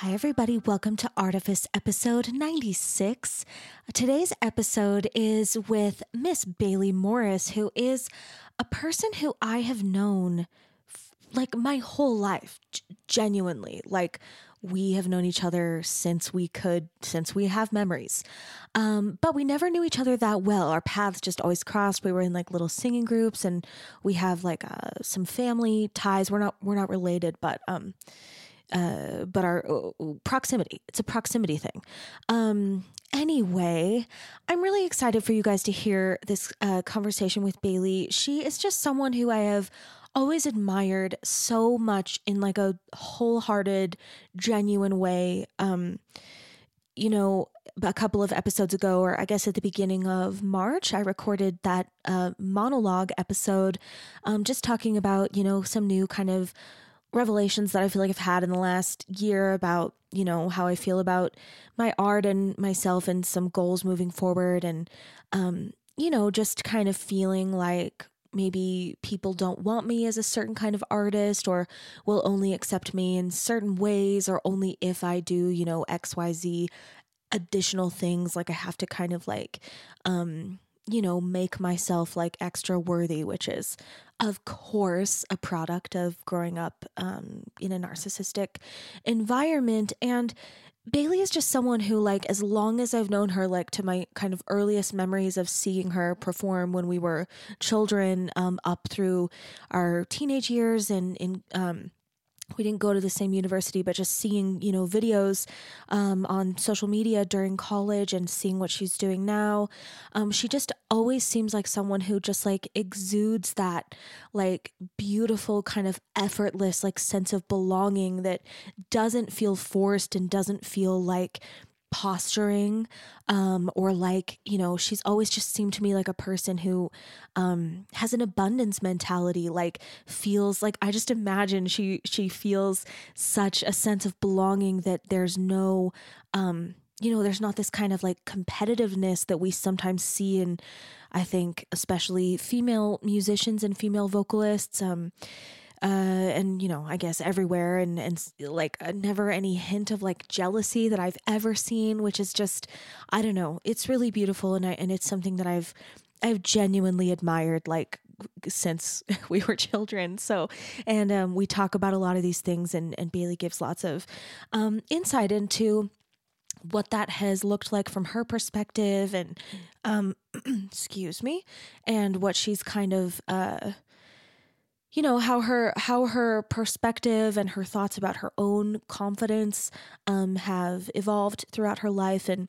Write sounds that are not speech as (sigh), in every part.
Hi, everybody. Welcome to Artifice episode 96. Today's episode is with Miss Bailey Morris, who is a person who I have known like my whole life, genuinely. Like, we have known each other since we could, since we have memories. Um, but we never knew each other that well. Our paths just always crossed. We were in like little singing groups, and we have like uh, some family ties. We're not we're not related, but um, uh, but our uh, proximity. It's a proximity thing. Um, anyway, I'm really excited for you guys to hear this uh, conversation with Bailey. She is just someone who I have always admired so much in like a wholehearted, genuine way. Um, you know, a couple of episodes ago, or I guess at the beginning of March, I recorded that uh, monologue episode, um, just talking about, you know, some new kind of revelations that I feel like I've had in the last year about, you know, how I feel about my art and myself and some goals moving forward. And, um, you know, just kind of feeling like maybe people don't want me as a certain kind of artist or will only accept me in certain ways or only if I do, you know, XYZ additional things like I have to kind of like um you know make myself like extra worthy which is of course a product of growing up um in a narcissistic environment. And Bailey is just someone who, like, as long as I've known her, like, to my kind of earliest memories of seeing her perform when we were children, um, up through our teenage years and in, um, we didn't go to the same university, but just seeing, you know, videos um, on social media during college and seeing what she's doing now. Um, she just always seems like someone who just like exudes that like beautiful kind of effortless like sense of belonging that doesn't feel forced and doesn't feel like posturing um or like you know she's always just seemed to me like a person who um has an abundance mentality like feels like i just imagine she she feels such a sense of belonging that there's no um you know there's not this kind of like competitiveness that we sometimes see in i think especially female musicians and female vocalists. Um uh, and you know, I guess everywhere, and and like uh, never any hint of like jealousy that I've ever seen, which is just, I don't know, it's really beautiful, and I and it's something that I've I've genuinely admired like since (laughs) we were children. So, and um, we talk about a lot of these things, and and Bailey gives lots of um, insight into what that has looked like from her perspective and um (clears throat) excuse me and what she's kind of uh you know how her how her perspective and her thoughts about her own confidence um, have evolved throughout her life. And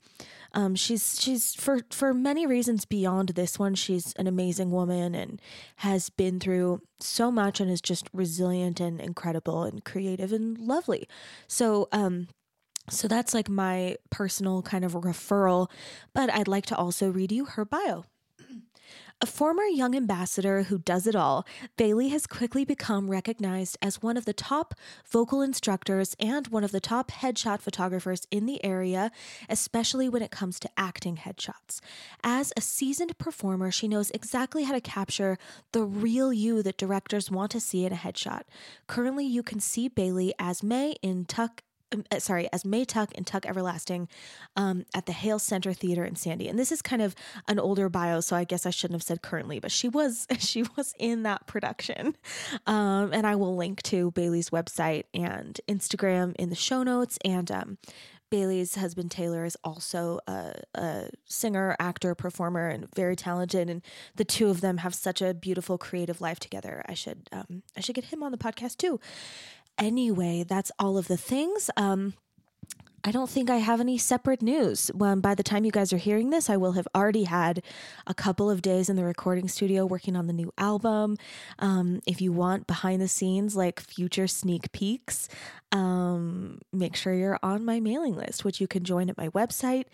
um, she's she's for for many reasons beyond this one she's an amazing woman and has been through so much and is just resilient and incredible and creative and lovely. So um so that's like my personal kind of referral but i'd like to also read you her bio a former young ambassador who does it all, Bailey has quickly become recognized as one of the top vocal instructors and one of the top headshot photographers in the area, especially when it comes to acting headshots. As a seasoned performer, she knows exactly how to capture the real you that directors want to see in a headshot. Currently, you can see Bailey as May in Tuck um, uh, sorry, as May Tuck and Tuck Everlasting um, at the Hale Center Theater in Sandy. And this is kind of an older bio, so I guess I shouldn't have said currently, but she was (laughs) she was in that production. Um, and I will link to Bailey's website and Instagram in the show notes. And um, Bailey's husband Taylor is also a, a, singer, actor, performer, and very talented. And the two of them have such a beautiful creative life together. I should um, I should get him on the podcast too anyway, that's all of the things. Um, I don't think I have any separate news. When by the time you guys are hearing this, I will have already had a couple of days in the recording studio working on the new album. Um, if you want behind the scenes, like future sneak peeks, um, make sure you're on my mailing list, which you can join at my website.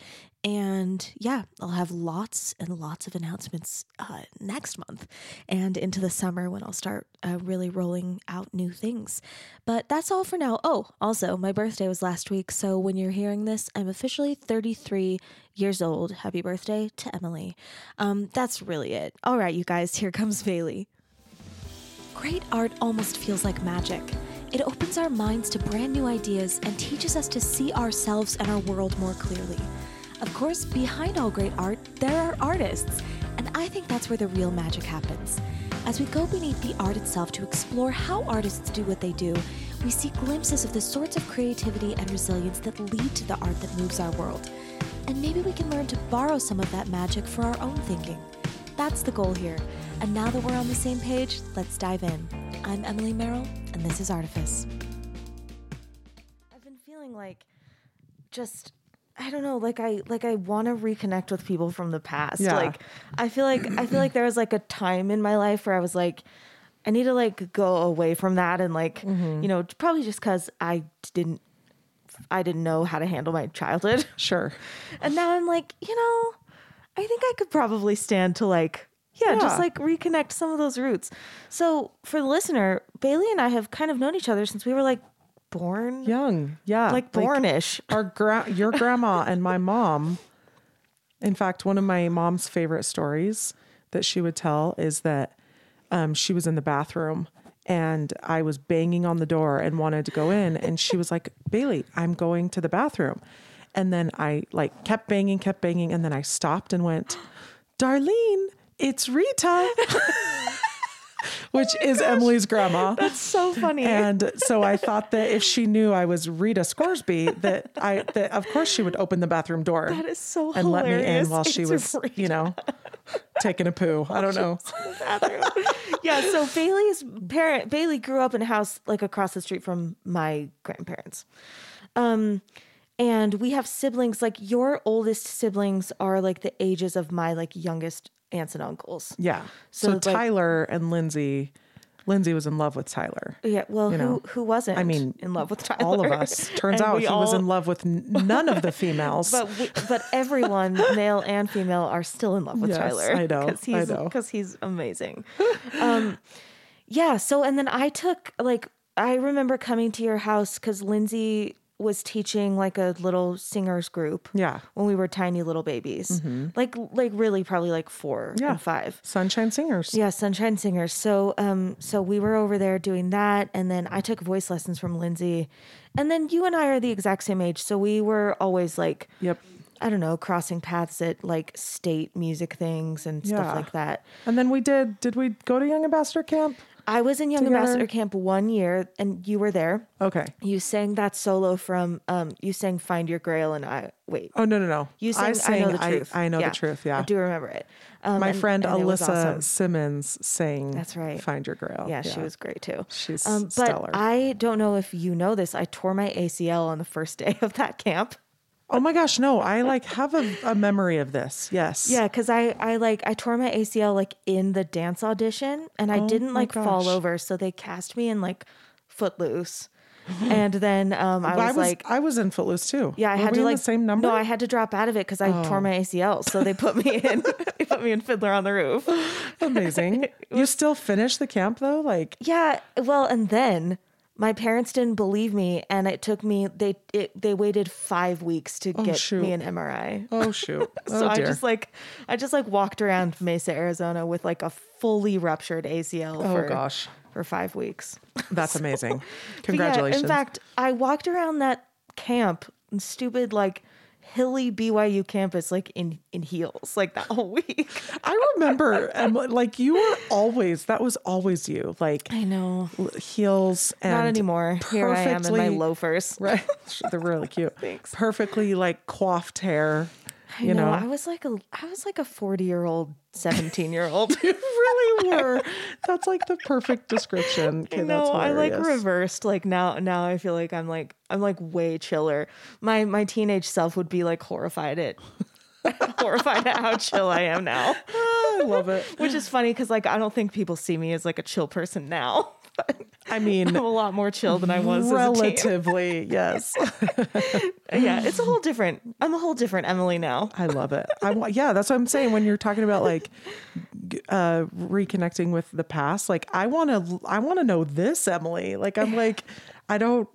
And yeah, I'll have lots and lots of announcements uh, next month and into the summer when I'll start uh, really rolling out new things. But that's all for now. Oh, also, my birthday was last week. So when you're hearing this, I'm officially 33 years old. Happy birthday to Emily. Um, that's really it. All right, you guys, here comes Bailey. Great art almost feels like magic. It opens our minds to brand new ideas and teaches us to see ourselves and our world more clearly. Of course, behind all great art, there are artists, and I think that's where the real magic happens. As we go beneath the art itself to explore how artists do what they do, we see glimpses of the sorts of creativity and resilience that lead to the art that moves our world. And maybe we can learn to borrow some of that magic for our own thinking. That's the goal here. And now that we're on the same page, let's dive in. I'm Emily Merrill, and this is Artifice. I've been feeling like just I don't know, like I like I want to reconnect with people from the past. Yeah. Like I feel like I feel like there was like a time in my life where I was like I need to like go away from that and like Mm-hmm. you know, probably just cuz I didn't I didn't know how to handle my childhood. (laughs) Sure. And now I'm like, you know, I think I could probably stand to like, yeah, just like reconnect some of those roots. So for the listener, Bailey and I have kind of known each other since we were like born, Young. Yeah. like bornish. our gra- your (laughs) grandma and my mom. In fact, one of my mom's favorite stories that she would tell is that um, she was in the bathroom and I was banging on the door and wanted to go in, and she was like, "Bailey, I'm going to the bathroom," and then I like kept banging, kept banging, and then I stopped and went, "Darlene, it's Rita." (laughs) (laughs) Which is Emily's grandma. That's so funny. And so I thought that if she knew I was Rita Scoresby, that I that of course she would open the bathroom door. that is so and let me in while she was, Rita. you know, taking a poo. I don't know. (laughs) yeah, so Bailey's parent Bailey grew up in a house like across the street from my grandparents. Um and we have siblings like your oldest siblings are like the ages of my like youngest aunts and uncles. Yeah. So, So, like- Tyler and Lindsay, Lindsay was in love with Tyler. Yeah, well, You who know, who wasn't? I mean, in love with Tyler. All of us. (laughs) Turns out he was in love with none of the (laughs) females. But we, but everyone, (laughs) male and female, are still in love with Yes, Tyler. I know, because I he's know. because he's amazing. um, yeah. So and then I took like I remember coming to your house because Lindsay was teaching like a little singers group. Yeah. When we were tiny little babies, like like really probably like four Yeah. and five. Sunshine Singers. Yeah, Sunshine Singers. So um so we were over there doing that and then I took voice lessons from Lindsay. And then you and I are the exact same age, so we were always like Yep. I don't know, crossing paths at like state music things and stuff like that. And then we did. Did we go to Young Ambassador Camp? I was in Young Together? Ambassador Camp one year and you were there. Okay. You sang that solo from um you sang Find Your Grail and I wait. Oh no no no. You sang I, sang know the truth. I, know the truth. Yeah. I do remember it. Um, My and- friend and Alyssa awesome. Simmons sang That's right. Find Your Grail. Yeah, she was great too. She's um, but stellar. I don't know if you know this. I tore my ACL on the first (laughs) day of that camp. Oh my gosh, no. I like have a, a memory of this. Yes. Yeah, because I I like I tore my ACL like in the dance audition, and I didn't Oh my like fall over, so they cast me in like Footloose, (laughs) and then um I I was, was like. I was in Footloose too. yeah, I Were had to like the same number. Oh. No, I had to drop out of it because I tore my ACL. So they put me in. (laughs) they put me in Fiddler on the Roof. (laughs) Amazing. you still finished the camp though? Like Yeah, well, and then my parents didn't believe me, and it took me they it, they waited five weeks to oh, get shoot. me an MRI. oh shoot. (laughs) So oh I just like I just like walked around Mesa, Arizona with like a fully ruptured ACL oh for gosh. for five weeks. That's (laughs) amazing. But yeah, Congratulations. in fact, I walked around that camp, stupid like hilly BYU campus, like in in heels, like that whole (laughs) week. I remember Emily, like you were always that was always you. Like I know. heels and Not anymore. Here I am in my loafers. (laughs) Right. They're really cute. (laughs) Thanks. Perfectly like coiffed hair. I You know, I was like a I was like a 40 year old, 17 year old. (laughs) you really were. That's like the perfect description. (laughs) Okay, I know. that's I like reversed. Like now, now I feel like I'm like I'm like way chiller. My my teenage self would be like horrified at (laughs) horrified at how chill I am now. Ah, I love it. Which is funny because like I don't think people see me as like a chill person now. I mean, I'm a lot more chill than I was relatively, yes. (laughs) Yeah, it's a whole different. I'm a whole different Emily now. I love it. I want, yeah, that's what I'm saying. When you're talking about like uh, reconnecting with the past, like I want to, I want to know this Emily. Like I'm like, I don't,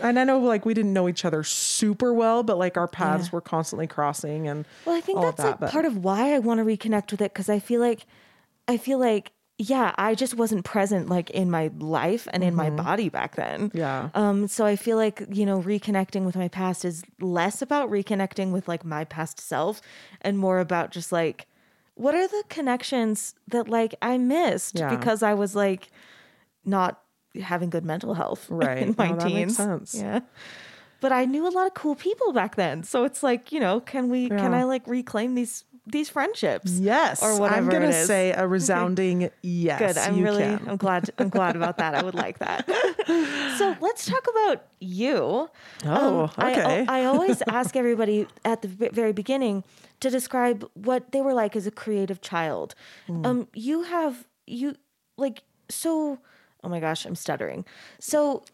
and I know like we didn't know each other super well, but like our paths Yeah. were constantly crossing and Well, I think that's that, like but- part of why I want to reconnect with it because I feel like I feel like yeah, I just wasn't present like in my life and in my body back then. Mm-hmm. Yeah. Um, so I feel like, you know, reconnecting with my past is less about reconnecting with like my past self and more about just like what are the connections that like I missed Yeah. because I was like not having good mental health (laughs) Right. in my No, teens. Yeah. But I knew a lot of cool people back then. So it's like, you know, can we can I like reclaim these these friendships? Yes. Or whatever I'm gonna say a resounding yes. Good. I'm really can. I'm glad I'm glad about that. I would like that. (laughs) so let's talk about you. Oh, I- okay. I, always (laughs) ask everybody at the very beginning to describe what they were like as a creative child. Hmm. Um, you have you like so. Oh my gosh, I'm stuttering. So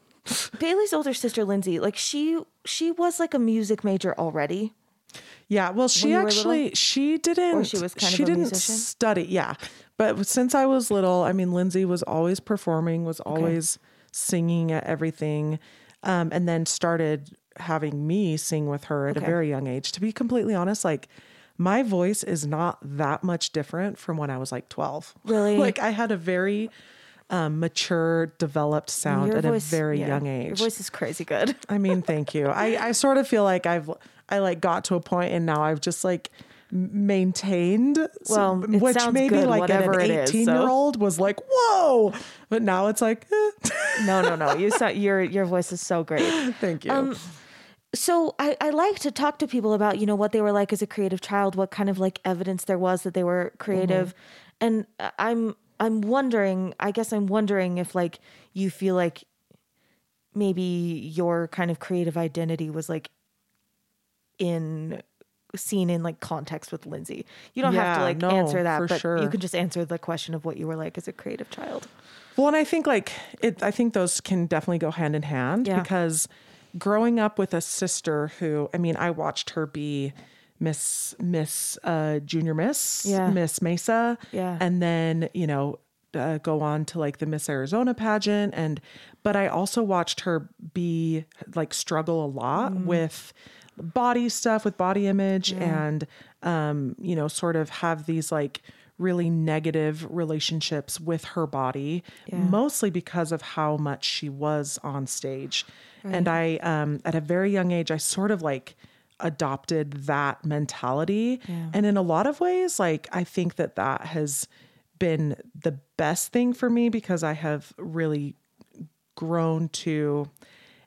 Bailey's older sister Lindsay, like she she was like a music major already. Yeah, well, she actually little? she didn't. Or she was kind of she a didn't musician? study. Yeah, but since I was little, I mean, Lindsay was always performing, was always singing at everything, um, and then started having me sing with her at Okay. a very young age. To be completely honest, like my voice is not that much different from when I was like twelve. Really? (laughs) like I had a very um, mature, developed sound Your at voice- a very yeah, young age. Your voice is crazy good. (laughs) I mean, thank you. I, I sort of feel like I've I like got to a point and now I've just like maintained Well, it which maybe good, like whatever at it an is, 18 so. year old was like whoa but now it's like eh. (laughs) No, no, no. You sound your your voice is so great. thank you Um, So I, I like to talk to people about, you know, what they were like as a creative child, what kind of like evidence there was that they were creative. And uh, I'm I'm wondering, I guess I'm wondering if like you feel like maybe your kind of creative identity was like in seen in like context with Lindsay. You don't have to like no, answer that, but you can just answer the question of what you were like as a creative child. Well, and I think like it, I think those can definitely go hand in hand Yeah. because growing up with a sister who, I mean, I watched her be Miss Miss uh, Junior Miss, Yeah. Miss Mesa, Yeah. and then you know uh, go on to like the Miss Arizona pageant, and but I also watched her be like struggle a lot Mm-hmm. with body stuff with body image and um you know sort of have these like really negative relationships with her body mostly because of how much she was on stage and i um at a very young age i sort of like adopted that mentality. And in a lot of ways like i think that that has been the best thing for me because i have really grown to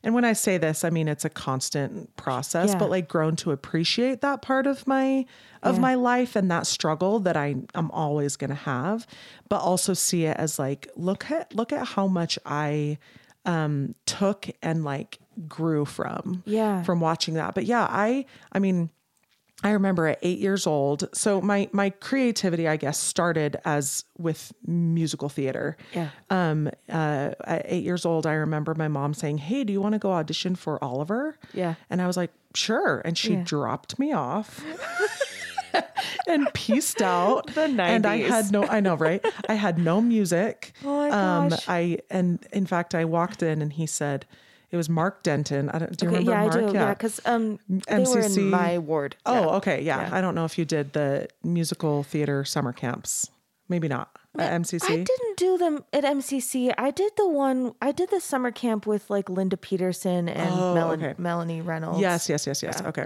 and when I say this, I mean it's a constant process, Yeah. but like grown to appreciate that part of my of my life and that struggle that I am always going to have, but also see it as like look at look at how much I um took and like grew from Yeah. from watching that. But yeah, I I mean I remember at eight years old. So my my creativity, I guess, started as with musical theater. Yeah. Um. Uh. At eight years old, I remember my mom saying, "Hey, do you want to go audition for Oliver?" Yeah. And I was like, "Sure." And she Yeah. dropped me off. (laughs) and pieced out (laughs) The and i had no i know right i had no music (laughs) Oh my um gosh. i and in fact i walked in and he said it was mark denton i don't do you Okay, remember yeah, Mark? I do. Yeah, because um, they were MCC. in my ward. Oh, Yeah. okay. Yeah. Yeah. I don't know if you did the musical theater summer camps. Maybe not. At MCC. I didn't do them at MCC. I did the one. I did the summer camp with like Linda Peterson and Oh, Melanie, okay. Melanie Reynolds. Yes, yes, yes, yes. Okay.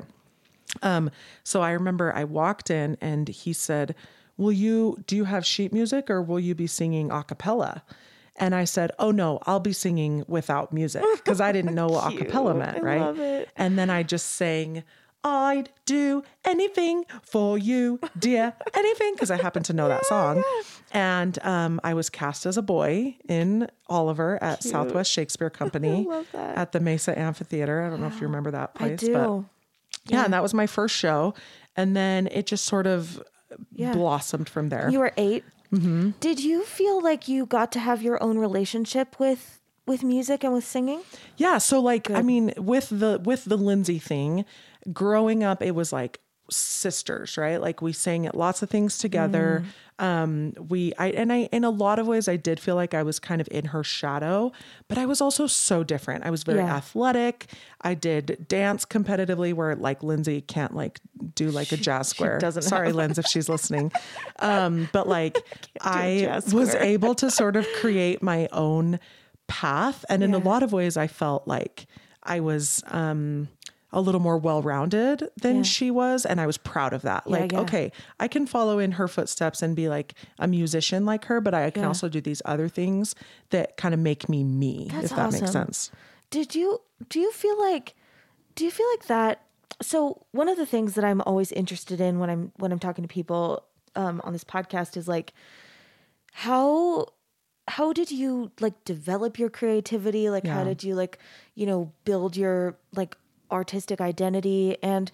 Um, so I remember I walked in and he said, Will you do you have sheet music or will you be singing a cappella? And I said, Oh no, I'll be singing without music (laughs) because I didn't know what a cappella meant, right? And then I just sang, I'd do anything for you, dear, anything, because I happen to know that (laughs) song. And um, I was cast as a boy in Oliver at Southwest Shakespeare (laughs) Company at the Mesa Amphitheater. I don't know if you (gasps) remember that place, but yeah, and that was my first show. And then it just sort of Yeah. blossomed from there. You were 8 Mm-hmm. Did you feel like you got to have your own relationship with with music and with singing? Yeah, so like I mean with the with the Lindsay thing, growing up it was like sisters, right? Like we sang lots of things together. Um, we, I, and I, in a lot of ways, I did feel like I was kind of in her shadow, but I was also so different. I was very Yeah. athletic. I did dance competitively where like Lindsay can't like do like a jazz square. doesn't Sorry, have- Linz, if she's listening. Um, but like (laughs) I was (laughs) able to sort of create my own path. And in a lot of ways, I felt like I was, um, a little more well-rounded than Yeah. she was and i was proud of that Yeah, like yeah. okay i can follow in her footsteps and be like a musician like her but i can Yeah. also do these other things that kind of make me me That's if that makes sense Did you do you feel like do you feel like that so one of the things that I'm always interested in when I'm when I'm talking to people um, on this podcast is like how how did you like develop your creativity like how did you like you know build your like artistic identity and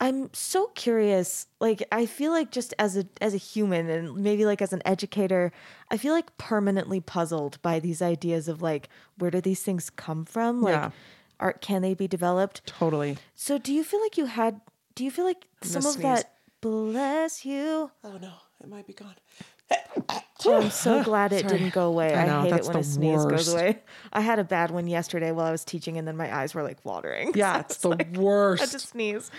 i'm so curious like i feel like just as a as a human and maybe like as an educator i feel like permanently puzzled by these ideas of like where do these things come from? Like Yeah. are can they be developed? Totally. So do you feel like you had do you feel like some of sneeze. that bless you? Oh no. It might be gone Oh, I'm so glad it didn't go away. I I, hate it when a sneeze worst. goes away. I had a bad one yesterday while I was teaching, and then my eyes were like watering. (laughs) yeah So it's the like, I had to sneeze.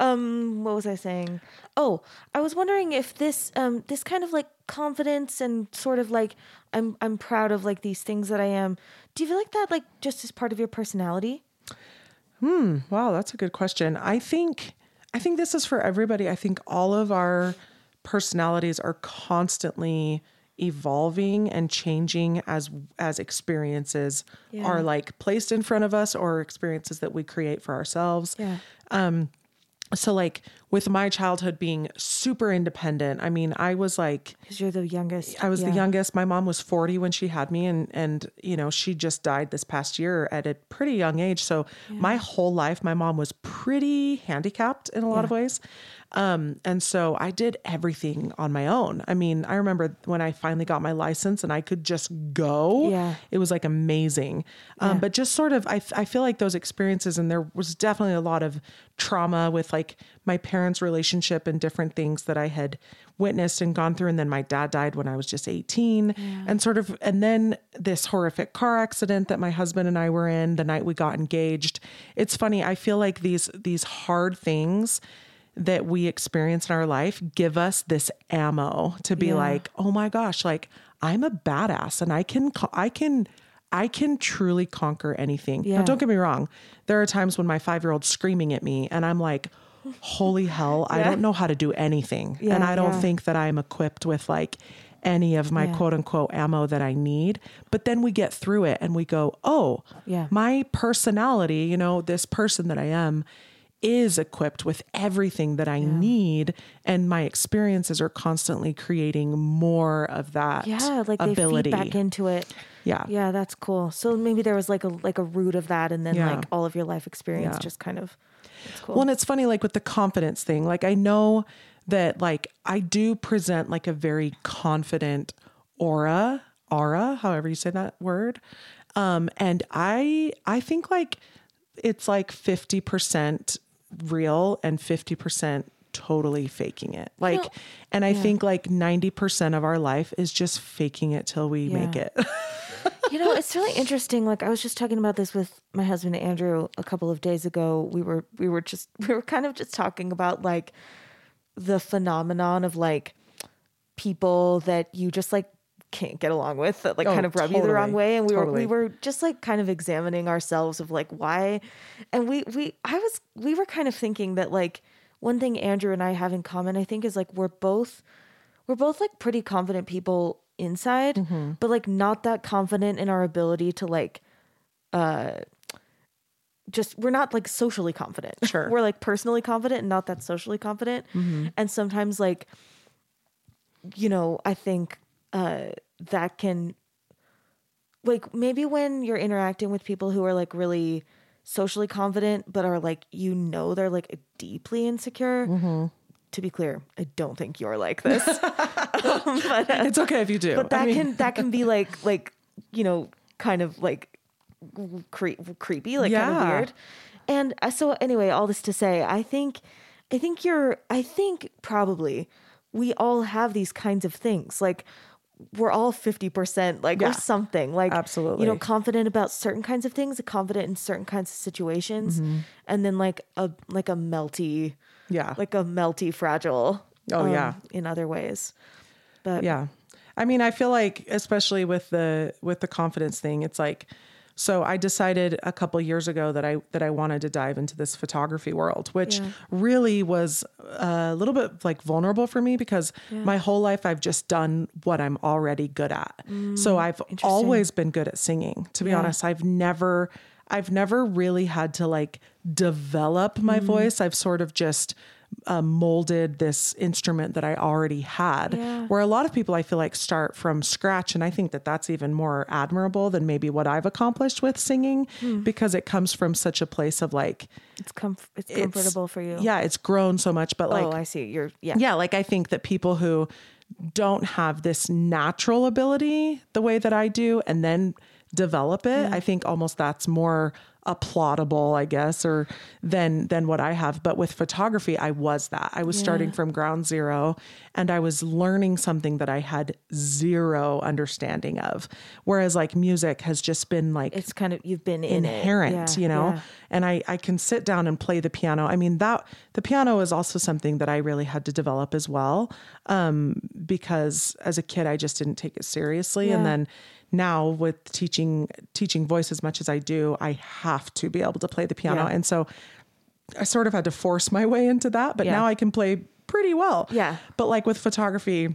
Um, what was I saying? Oh, I was wondering if this um this kind of like confidence and sort of like I'm I'm proud of like these things that I am. Do you feel like that like just as part of your personality? Hmm. Wow, that's a good question. I think I think this is for everybody. I think all of our personalities are constantly evolving and changing as as experiences Yeah. are like placed in front of us or experiences that we create for ourselves. Yeah. Um So like with my childhood being super independent, I mean, I was like Because you're the youngest. I was the youngest. My mom was 40 when she had me and and you know, she just died this past year at a pretty young age. So my whole life my mom was pretty handicapped in a lot of ways. Um and so I did everything on my own. I mean, I remember when I finally got my license and I could just go. Yeah. It was like amazing. Um Yeah. but just sort of I I feel like those experiences and there was definitely a lot of trauma with like my parents' relationship and different things that I had witnessed and gone through and then my dad died when I was just 18 and sort of and then this horrific car accident that my husband and I were in the night we got engaged. It's funny, I feel like these these hard things that we experience in our life give us this ammo to be Yeah. like, "Oh my gosh, like I'm a badass and I can I can I can truly conquer anything." Yeah. Now don't get me wrong. There are times when my 5-year-old's screaming at me and I'm like, "Holy hell, I don't know how to do anything." Yeah, and I don't yeah. think that I'm equipped with like any of my Yeah. quote unquote ammo that I need. But then we get through it and we go, "Oh, Yeah. my personality, you know, this person that I am is equipped with everything that I need and my experiences are constantly creating more of that Yeah, like ability. they feed back into it. Yeah. Yeah, that's cool. So maybe there was like a like a root of that and then Yeah. like all of your life experience Yeah. just kind of cool. Well, and it's funny, like with the confidence thing, like I know that like I do present like a very confident aura, aura, however you say that word. Um, and I I think like it's like 50% real and 50% totally faking it. Like and I think like 90% of our life is just faking it till we make it. (laughs) you know, it's really interesting. Like I was just talking about this with my husband Andrew a couple of days ago. We were we were just (laughs) we were kind of just talking about like the phenomenon of like people that you just like can't get along with that like Oh, kind of rub you the wrong way and we Totally. were we were just like kind of examining ourselves of like why and we we I was we were kind of thinking that like one thing Andrew and I have in common I think is like we're both we're both like pretty confident people inside Mm-hmm. but like not that confident in our ability to like uh just we're not like socially confident Sure. Mm-hmm. we're like personally confident and not that socially confident and sometimes like you know i think uh that can like maybe when you're interacting with people who are like really socially confident but are like you know they're like deeply insecure Mm-hmm. to be clear i don't think you're like this Um, (laughs) (laughs) but uh, it's okay if you do. but I that mean- can that can be (laughs) like like you know kind of like cre- creepy like kind of weird and uh, so anyway all this to say i think I think you're, I think probably we all have these kinds of things. Like, we're all 50% like Yeah. or something like Absolutely. you know confident about certain kinds of things confident in certain kinds of situations Mm-hmm. and then like a like a melty Yeah. like a melty fragile um, Oh, yeah. in other ways but Yeah. I mean, I feel like especially with the with the confidence thing, it's like so I decided a couple years ago that I that I wanted to dive into this photography world, which Yeah. really was a little bit like vulnerable for me because my whole life I've just done what I'm already good at. so I've always been good at singing. To be Mm, Yeah. honest, I've never I've never really had to like develop my Mm. voice. I've sort of just uh, molded this instrument that I already had. Yeah. Where a lot of people I feel like start from scratch. And I think that that's even more admirable than maybe what I've accomplished with singing Hmm. because it comes from such a place of like, it's comf- it's it's- comfortable for you Yeah, it's grown so much. But like, oh i see you're yeah yeah, like I think that people who don't have this natural ability the way that I do and then develop it, I think almost that's more applaudable, I guess, or than than what I have. But with photography, I was that. I was starting from ground zero and I was learning something that I had zero understanding of. Whereas like music has just been like it's kind of you've been inherent, it. Yeah, you know? yeah. And I, I can sit down and play the piano. I mean, that the piano is also something that I really had to develop as well. Um, because as a kid, I just didn't take it seriously. And then now with teaching, teaching voice as much as I do, I have to be able to play the piano. Yeah. And so I sort of had to force my way into that, but Yeah. now I can play pretty well. Yeah. But like with photography,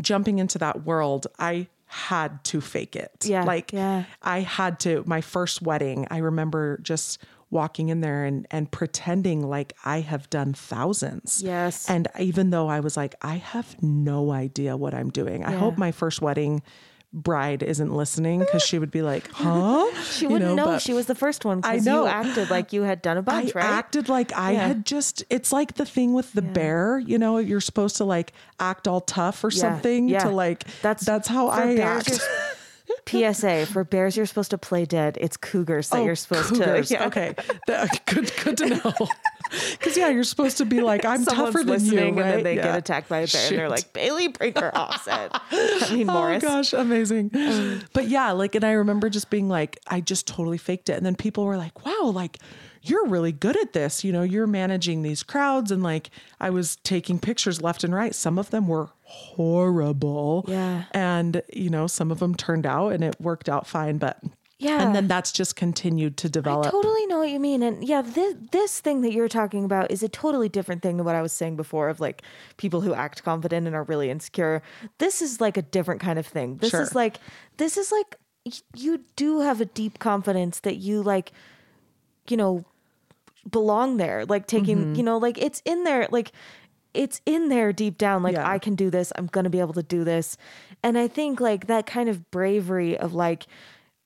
jumping into that world, I had to fake it. Yeah, Like yeah. I had to my first wedding, I remember just walking in there and and pretending like I have done thousands. Yes. And even though I was like I have no idea what I'm doing. I hope my first wedding bride isn't listening cuz she would be like, (laughs) "Huh?" she wouldn't know, but she was the first one I because you acted like you had done a I bunch right acted like I Yeah. had just it's like the thing with the bear, you know, you're supposed to like act all tough or Yeah, something yeah. to like That's that's how I act. PSA for bears, you're supposed to play dead. It's cougars that Oh, you're supposed cougars. to. Yeah. Okay, That- good, good to know. (laughs) (laughs) Because yeah, you're supposed to be like, I'm Someone's tougher than you, right? and then they Yeah. get attacked by a bear, and they're like, "Bailey, bring her offset." I mean, Morris. Oh gosh, amazing. (sighs) but yeah, like, and I remember just being like, I just totally faked it. And then people were like, wow, like, you're really good at this. You know, you're managing these crowds. And like, I was taking pictures left and right. Some of them were horrible. Yeah. And, you know, some of them turned out and it worked out fine. But, Yeah. And then that's just continued to develop. I totally know what you mean. And yeah, this this thing that you're talking about is a totally different thing than what I was saying before of like people who act confident and are really insecure. This is like a different kind of thing. This Sure. is like this is like you do have a deep confidence that you like you know belong there. Like taking, Mm-hmm. you know, like it's in there like it's in there deep down like Yeah. I can do this. I'm going to be able to do this. And I think like that kind of bravery of like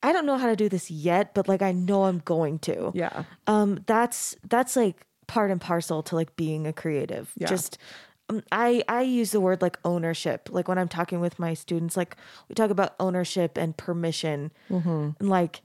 I don't know how to do this yet, but like I know I'm going to. Yeah. Um that's that's like part and parcel to like being a creative. Yeah. Just um, I I use the word like ownership. Like when I'm talking with my students like we talk about ownership and permission. Mm-hmm. And like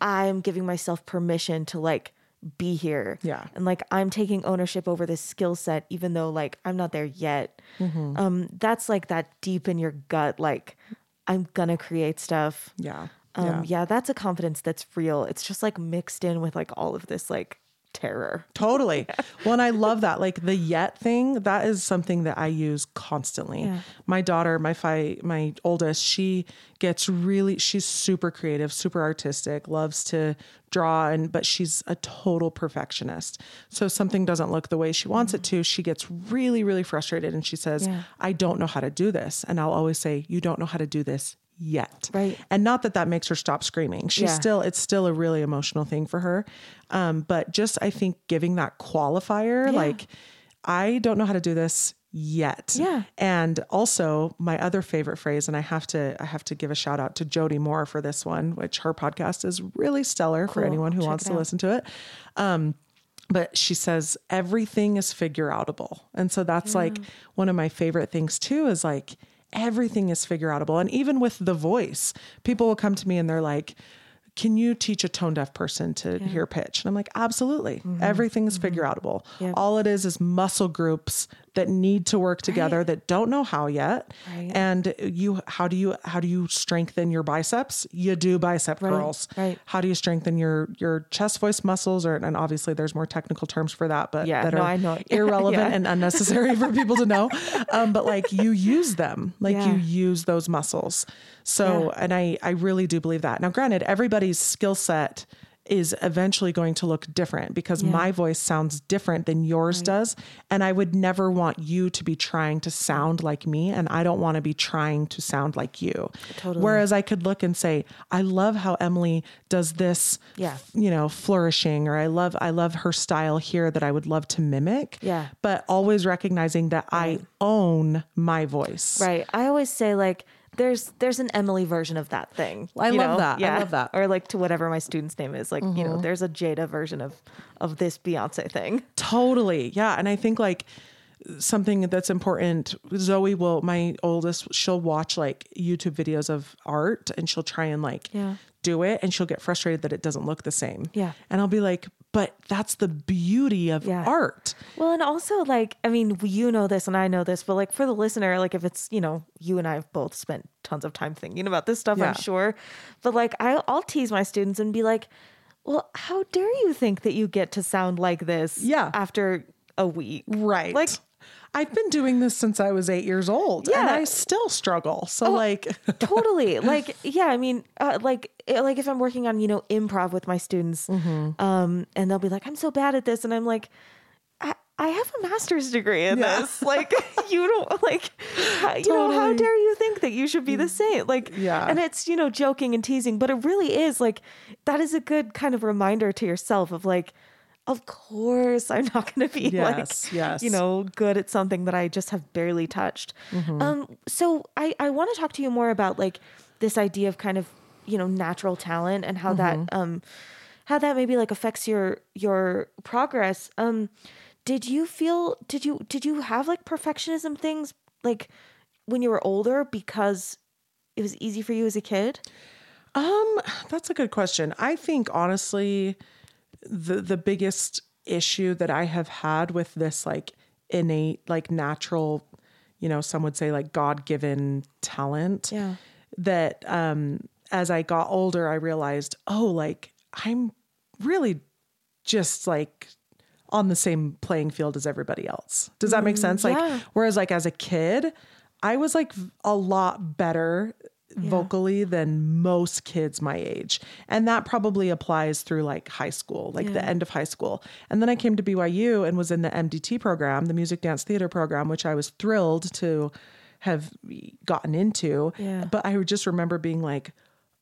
I'm giving myself permission to like be here. Yeah. And like I'm taking ownership over this skill set even though like I'm not there yet. Mm-hmm. Um that's like that deep in your gut like I'm gonna create stuff. Yeah. Um, yeah. yeah. that's a confidence that's real. It's just like mixed in with like all of this like terror. Totally. (laughs) Well, and I love that. Like the yet thing, that is something that I use constantly. Yeah. My daughter, my fi- my oldest, she gets really she's super creative, super artistic, loves to draw and but she's a total perfectionist. So if something doesn't look the way she wants it to, she gets really really frustrated and she says, Yeah. "I don't know how to do this." And I'll always say, "You don't know how to do this yet." Right. And not that that makes her stop screaming. She's Yeah. still, it's still a really emotional thing for her. Um, but just, I think giving that qualifier, Yeah. like, I don't know how to do this yet. Yeah. And also my other favorite phrase, and I have to, I have to give a shout out to Jody Moore for this one, which her podcast is really stellar for anyone who Check wants to out. listen to it. Um, but she says everything is figure outable. And so that's like one of my favorite things too is like everything is figure outable. And even with the voice, people will come to me and they're like, can you teach a tone deaf person to hear pitch? And I'm like, absolutely. Mm-hmm. Everything is mm-hmm. figure outable. Yep. All it is is muscle groups that need to work together that don't know how yet. Right. And you, how do you, how do you strengthen your biceps? You do bicep curls. right. How do you strengthen your, your chest voice muscles? Or, and obviously there's more technical terms for that, but Yeah, that no, are I know. (laughs) irrelevant Yeah. and unnecessary for people to know. Um, but like you use them, like Yeah. you use those muscles. So, Yeah. and I, I really do believe that. Now, granted, everybody's skill set is eventually going to look different because my voice sounds different than yours does. And I would never want you to be trying to sound like me. And I don't want to be trying to sound like you. Totally. Whereas I could look and say, I love how Emily does this, Yeah. you know, flourishing, or I love, I love her style here that I would love to mimic. Yeah. But always recognizing that I own my voice. Right. I always say like there's there's an Emily version of that thing. I love know? that. I love that. Or like to whatever my student's name is. Like, you know, mm-hmm. there's a Jada version of of this Beyonce thing. Totally. Yeah. And I think like something that's important, Zoe will, my oldest, she'll watch like YouTube videos of art and she'll try and like Yeah. do it and she'll get frustrated that it doesn't look the same. Yeah. And I'll be like, but that's the beauty of Yeah. art. Well, and also like I mean, you know this and I know this, but like for the listener, like if it's, you know, you and I have both spent tons of time thinking about this stuff, Yeah. I'm sure. But like I I'll tease my students and be like, "Well, how dare you think that you get to sound like this Yeah. after a week?" Right. Like I've been doing this since I was eight years old and I still struggle. So Oh, like, (laughs) totally like yeah i mean uh, like eh, like if i'm working on you know improv with my students um and they'll be like i'm so bad at this and i'm like i, I have a master's degree in Yeah. this like (laughs) you don't like how- you know how dare you think that you should be the same like Yeah. and it's you know joking and teasing but it really is like that is a good kind of reminder to yourself of like of course i'm not going to be (laughs) Yes, like yes. you know good at something that i just have barely touched Mm-hmm. um so i i want to talk to you more about like this idea of kind of you know natural talent and how Mm-hmm. that um how that maybe like affects your your progress um did you feel did you did you have like perfectionism things like when you were older because it was easy for you as a kid Um, that's a good question. I think honestly, the the biggest issue that I have had with this like innate, like natural, you know, some would say like God given talent. Yeah. That um as I got older, I realized, oh, like I'm really just like on the same playing field as everybody else. Does that make sense? Like yeah. whereas like as a kid, I was like a lot better vocally than most kids my age. And that probably applies through like high school, like the end of high school. And then I came to BYU and was in the MDT program, the music dance theater program, which I was thrilled to have gotten into. Yeah. But I just remember being like,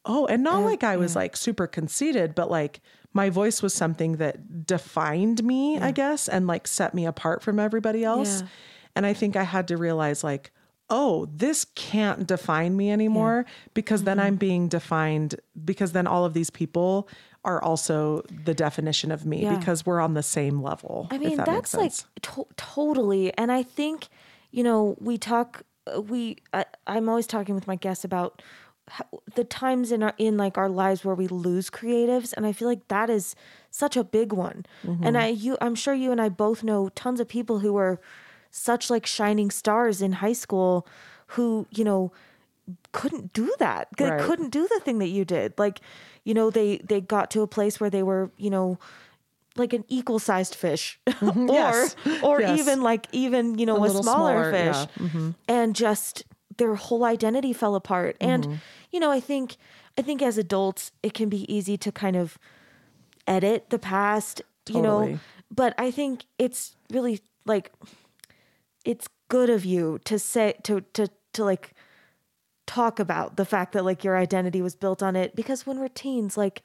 oh, and not like I was like super conceited, but like my voice was something that defined me, I guess, and like set me apart from everybody else. Yeah. And I think I had to realize like, oh, this can't define me anymore because Mm-hmm. then I'm being defined because then all of these people are also the definition of me Yeah. because we're on the same level. I mean, that that's like to- totally. And I think, you know, we talk, uh, we, I, I'm always talking with my guests about how, the times in our, in like our lives where we lose creatives. And I feel like that is such a big one. Mm-hmm. And I, you, I'm sure you and I both know tons of people who were such like shining stars in high school who, you know, couldn't do that. They Right. couldn't do the thing that you did. Like, you know, they they got to a place where they were, you know, like an equal sized fish, (laughs) or Mm-hmm. Yes. or Yes. even like even you know a, little smaller, smaller, fish, yeah. Mm-hmm. and just their whole identity fell apart. Mm-hmm. And you know, I think I think as adults, it can be easy to kind of edit the past, you know. But I think it's really like it's good of you to say to to to like talk about the fact that like your identity was built on it because when we're teens like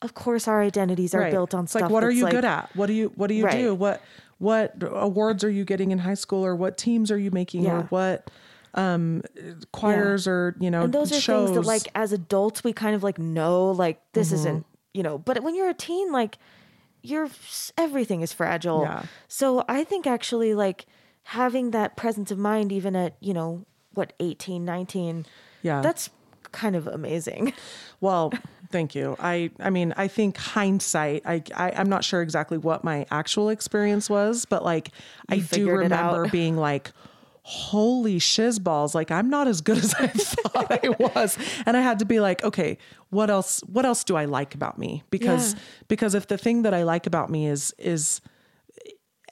of course our identities are Right. built on it's stuff like what are you like- good at what do you what do you Right. do what what awards are you getting in high school or what teams are you making Yeah. or what um choirs or you know and those are shows things that like as adults we kind of like know like this Mm-hmm. isn't you know but when you're a teen like you're everything is fragile Yeah. so i think actually like having that presence of mind even at you know what 18 19 Yeah. that's kind of amazing (laughs) well Thank you. I I mean, I think hindsight, I, I I'm not sure exactly what my actual experience was, but like I do remember being like holy shizballs like i'm not as good as i (laughs) thought i was and i had to be like okay what else what else do i like about me because Yeah. because if the thing that i like about me is is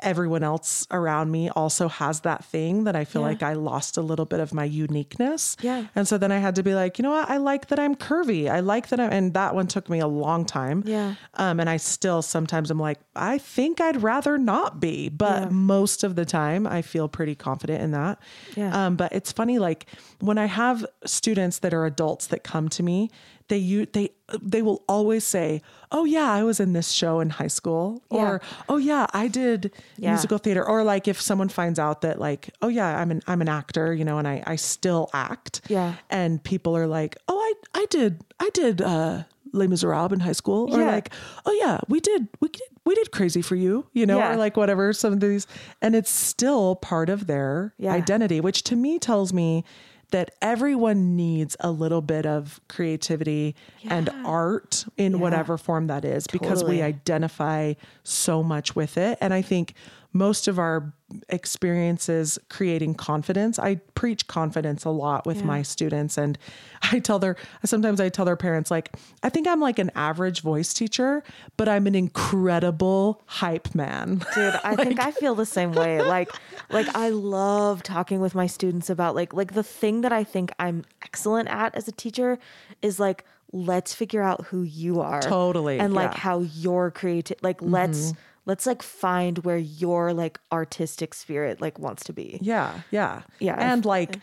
everyone else around me also has that thing that I feel Yeah. like I lost a little bit of my uniqueness. Yeah. And so then I had to be like, you know what? I like that I'm curvy. I like that I'm, and that one took me a long time. Yeah. Um, and I still sometimes I'm like, I think I'd rather not be, but Yeah. most of the time I feel pretty confident in that. Yeah. Um, but it's funny, like when I have students that are adults that come to me, they you they they will always say, "Oh yeah, I was in this show in high school," or "Oh yeah, I did Yeah. musical theater," or like if someone finds out that like, "Oh yeah, I'm an I'm an actor," you know, and I I still act, Yeah. and people are like, "Oh, I I did I did uh Les Miserables in high school," or Yeah. like, "Oh yeah, we did we did we did Crazy for You," you know, Yeah. or like whatever some of these, and it's still part of their Yeah. identity, which to me tells me that everyone needs a little bit of creativity and art in Yeah. whatever form that is because we identify so much with it. And i think most of our experiences creating confidence i preach confidence a lot with Yeah. my students and i tell their sometimes i tell their parents like i think i'm like an average voice teacher but i'm an incredible hype man (laughs) dude i think i feel the same way like like i love talking with my students about like like the thing that i think i'm excellent at as a teacher is like let's figure out who you are Totally, and like yeah. Mm-hmm. how your creative like let's let's like find where your like artistic spirit like wants to be Yeah, yeah, Yeah, And like,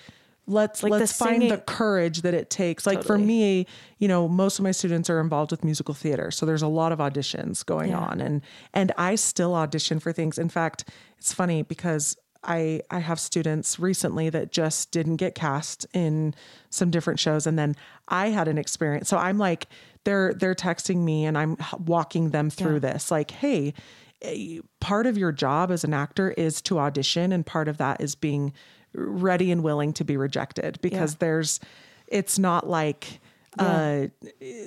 let's Like the let's find the courage that it takes. Like for me, you know, most of my students are involved with musical theater, so there's a lot of auditions going Yeah. on, and and I still audition for things. In fact, it's funny because. I, I have students recently that just didn't get cast in some different shows and then I had an experience. So I'm like they're they're texting me and I'm walking them through Yeah. this like hey part of your job as an actor is to audition and part of that is being ready and willing to be rejected because Yeah. there's it's not like uh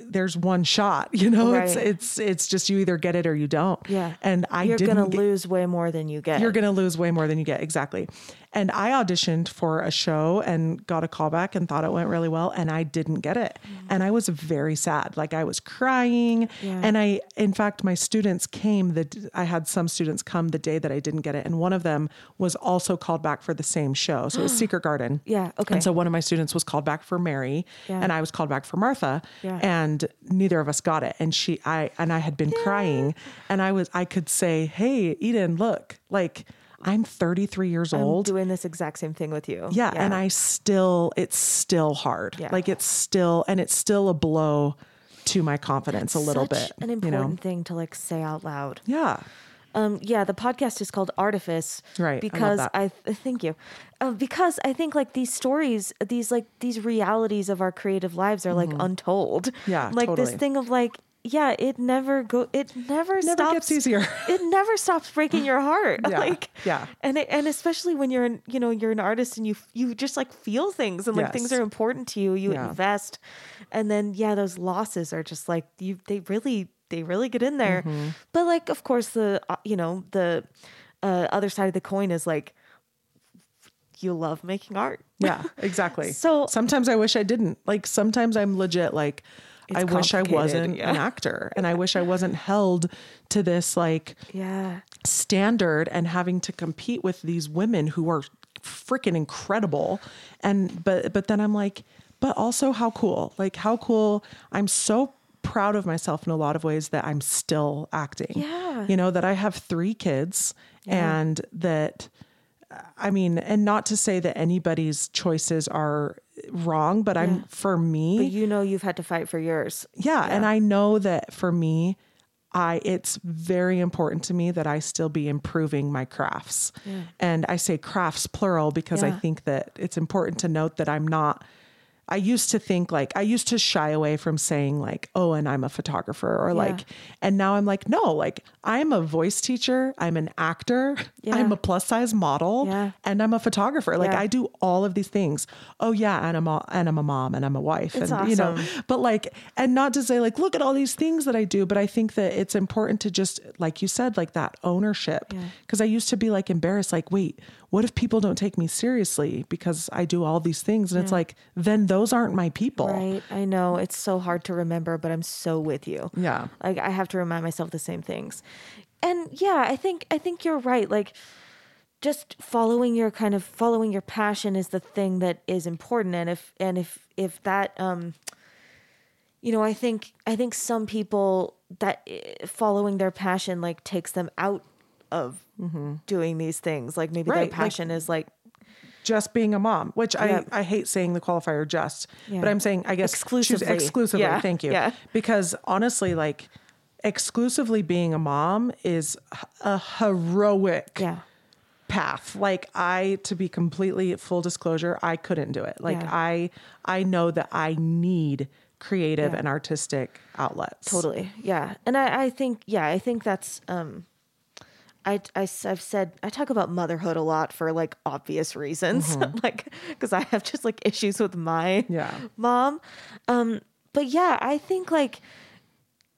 there's one shot (laughs) you know it's Right. it's it's just you either get it or you don't yeah and i you're gonna get- lose way more than you get you're going to lose way more than you get. Exactly. And I auditioned for a show and got a callback and thought it went really well. And I didn't get it. And I was very sad. Like I was crying. Yeah. And I, in fact, my students came the, I had some students come the day that I didn't get it. And one of them was also called back for the same show. So it was (gasps) Secret Garden. Yeah, okay. And so one of my students was called back for Mary Yeah. and I was called back for Martha. Yeah. And neither of us got it. And she, I, and I had been crying and I was, I could say, Hey, Eden, look, like I'm 33 years I'm old. doing this exact same thing with you yeah, And I still, it's still hard. Yeah. Like it's still, and it's still a blow to my confidence a little Such bit. an you important know? thing to like say out loud Yeah. Um, yeah, the podcast is called Artifice. Right, I Because that. I, th- (laughs) thank you. Uh, because I think like these stories, these like these realities of our creative lives are like untold. Mm-hmm. Yeah, (laughs) Like this thing of like, yeah, it never go. It never Never stops. gets easier. (laughs) it never stops breaking your heart. (laughs) Yeah, (laughs) Like yeah. and it, and especially when you're an you know you're an artist and you you just like feel things and like things are important to you. You Yeah. invest, and then yeah, those losses are just like you. They really they really get in there. Mm-hmm. But like of course the uh, you know the uh, other side of the coin is like you love making art. Yeah, exactly. So- sometimes I wish I didn't. Like sometimes I'm legit like I wish I wasn't yeah. an actor and I wish I wasn't held to this like Yeah. standard and having to compete with these women who are freaking incredible. And but but then I'm like, but also how cool. Like how cool. I'm so proud of myself in a lot of ways that I'm still acting. Yeah. You know, that I have three kids and that I mean, and not to say that anybody's choices are wrong, but I'm for me, But you know you've had to fight for yours. yeah, and I know that for me, I it's very important to me that I still be improving my crafts. And I say crafts plural because I think that it's important to note that I'm not I used to think like I used to shy away from saying like, oh, and I'm a photographer or like, and now I'm like, no, like I'm a voice teacher, I'm an actor, (laughs) Yeah. I'm a plus size model, Yeah. and I'm a photographer. Like Yeah. I do all of these things. Oh yeah, and I'm a, and I'm a mom and I'm a wife, It's and you know, but like, and not to say like, look at all these things that I do, but I think that it's important to just like you said, like that ownership. Because I used to be like embarrassed, like, wait, what if people don't take me seriously because I do all these things? And it's like, then those aren't my people. Right. I know it's so hard to remember, but I'm so with you. Yeah. Like I have to remind myself the same things. And yeah, I think I think you're right. Like just following your kind of following your passion is the thing that is important and if and if if that um you know, I think I think some people that eh, following their passion like takes them out of doing these things. Like maybe Mm-hmm. Right, their like- passion is like just being a mom, which Yep. I, I hate saying the qualifier just, Yeah. but I'm saying, I guess, Exclusively. exclusively. Yeah, Thank you. yeah. Because honestly, like exclusively being a mom is a heroic yeah. path. Like I, to be completely full disclosure, I couldn't do it. Like Yeah. I, I know that I need creative and artistic outlets. Totally. Yeah. And I, I think, yeah, I think that's, um, I, I, have said, I talk about motherhood a lot for like obvious reasons, (laughs) like, cause I have just like issues with my Yeah. mom. Um, but yeah, I think like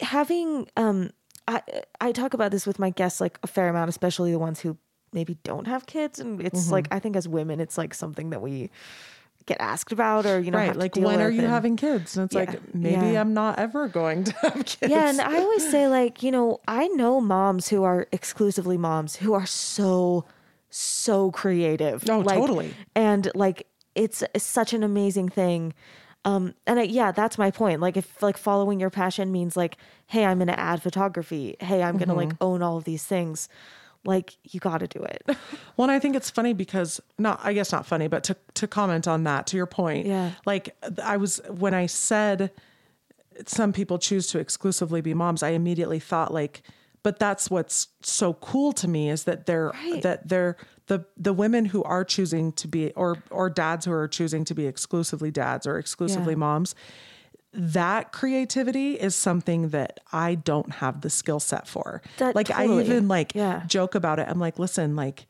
having, um, I, I talk about this with my guests like a fair amount, especially the ones who maybe don't have kids. And it's like, I think as women, it's like something that we get asked about or, you know, Right. Like when are you and- having kids? And it's Yeah. like, maybe Yeah. I'm not ever going to (laughs) have kids. Yeah, and I always say like, you know, I know moms who are exclusively moms who are so so creative. Oh, Like, totally. And like it's, it's such an amazing thing. Um and I, yeah, that's my point. Like if like following your passion means like, hey, I'm going to add photography. Hey, I'm going to like Mm-hmm. own all of these things. Like you got to do it. (laughs) Well, and I think it's funny because not, I guess not funny, but to to comment on that, to your point, Yeah. Like I was when I said some people choose to exclusively be moms, I immediately thought like, but that's what's so cool to me is that they're Right. that they're the the women who are choosing to be or or dads who are choosing to be exclusively dads or exclusively Yeah. moms. That creativity is something that I don't have the skill set for. That- like I even like Yeah. joke about it. I'm like, listen, like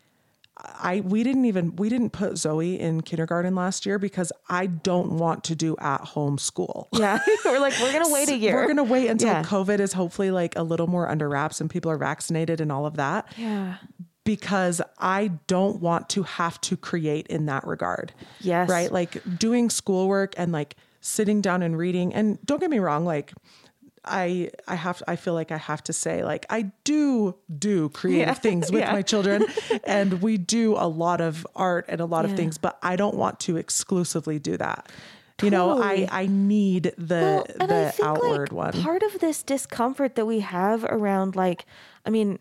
I we didn't even we didn't put Zoe in kindergarten last year because I don't want to do at home school. yeah. (laughs) We're like we're going to wait a year. We're gonna wait until Yeah. COVID is hopefully like a little more under wraps and people are vaccinated and all of that. Yeah. Because I don't want to have to create in that regard. Yes. Right. Like doing schoolwork and like sitting down and reading. And don't get me wrong, like I I have I feel like I have to say like I do do creative Yeah. (laughs) things with Yeah. my children and we do a lot of art and a lot Yeah. of things but I don't want to exclusively do that. You know. I I need the Well, the outward like, one. Part of this discomfort that we have around, like, I mean,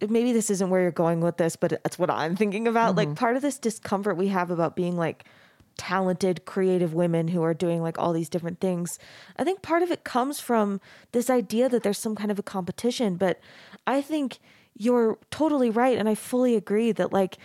maybe this isn't where you're going with this, but that's what I'm thinking about. Mm-hmm. Like, part of this discomfort we have about being like talented, creative women who are doing like all these different things. I think part of it comes from this idea that there's some kind of a competition, but I think you're totally right. And I fully agree that, like,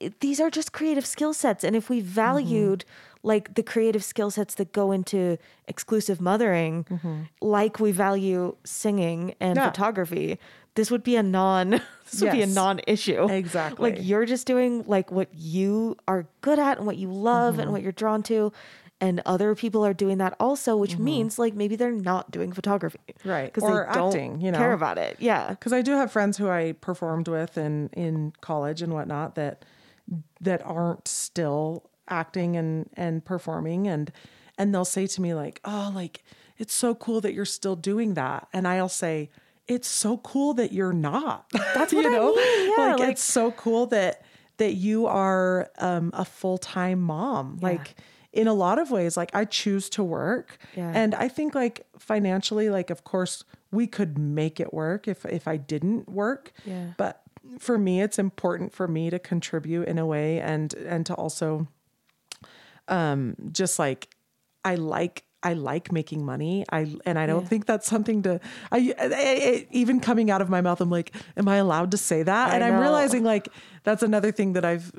th- these are just creative skill sets and if we valued mm-hmm. like the creative skill sets that go into exclusive mothering mm-hmm. like we value singing and Yeah. photography this would be a non (laughs) this would be a non-issue Exactly. like you're just doing like what you are good at and what you love Mm-hmm. and what you're drawn to and other people are doing that also which means like maybe they're not doing photography Mm-hmm. Right. because Or they don't acting, you know. care about it yeah because I do have friends who I performed with in in college and whatnot that that aren't still acting and and performing and and they'll say to me like oh like it's so cool that you're still doing that and I'll say it's so cool that you're not. (laughs) That's what you I know? mean, yeah, like, like- it's so cool that that you are um, a full-time mom. Like in a lot of ways like I choose to work. Yeah. and I think like financially like of course we could make it work if if I didn't work. Yeah. but for me it's important for me to contribute in a way and and to also um just like I like I like making money. I and I don't Yeah. think that's something to. I, I- I- even coming out of my mouth, I'm like, am I allowed to say that? And I'm realizing like that's another thing that I've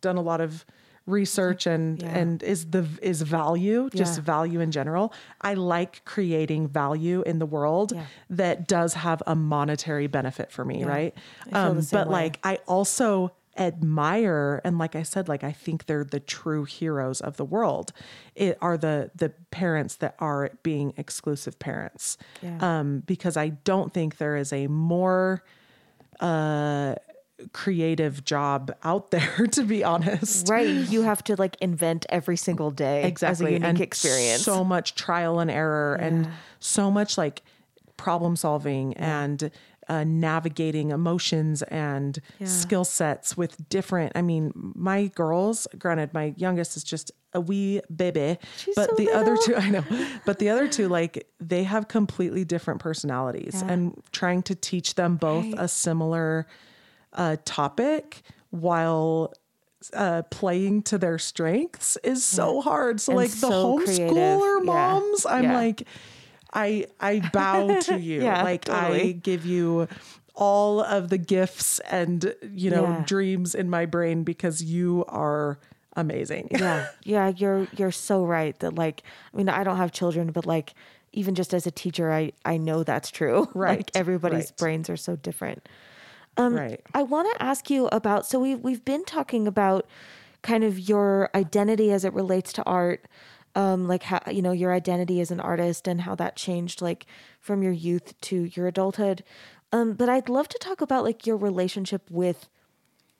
done a lot of research and Yeah. and is the is value just Yeah. value in general i like creating value in the world Yeah. that does have a monetary benefit for me right Um, I feel the same but way. like i also admire and like i said like i think they're the true heroes of the world it are the the parents that are being exclusive parents Yeah. um because i don't think there is a more uh creative job out (laughs) there to be honest Right. You have to like invent every single day exactly as a unique and experience. so much trial and error and so much like problem solving and uh, navigating emotions and Yeah. skill sets with different i mean my girls granted my youngest is just a wee baby She's but so the other two (laughs) i know (laughs) but the other two like they have completely different personalities Yeah. and trying to teach them both Right. a similar uh, topic while uh, playing to their strengths is so hard. So And like the so creative. homeschooler Yeah. moms, I'm Yeah. like, I I bow (laughs) to you. Yeah, like I give you all of the gifts and you know Yeah. dreams in my brain because you are amazing. yeah yeah you're you're so right that like i mean i don't have children but like even just as a teacher i i know that's true (laughs) Right, like everybody's right. brains are so different um Right. i want to ask you about so we've we've been talking about kind of your identity as it relates to art um like how you know your identity as an artist and how that changed like from your youth to your adulthood. Um but i'd love to talk about like your relationship with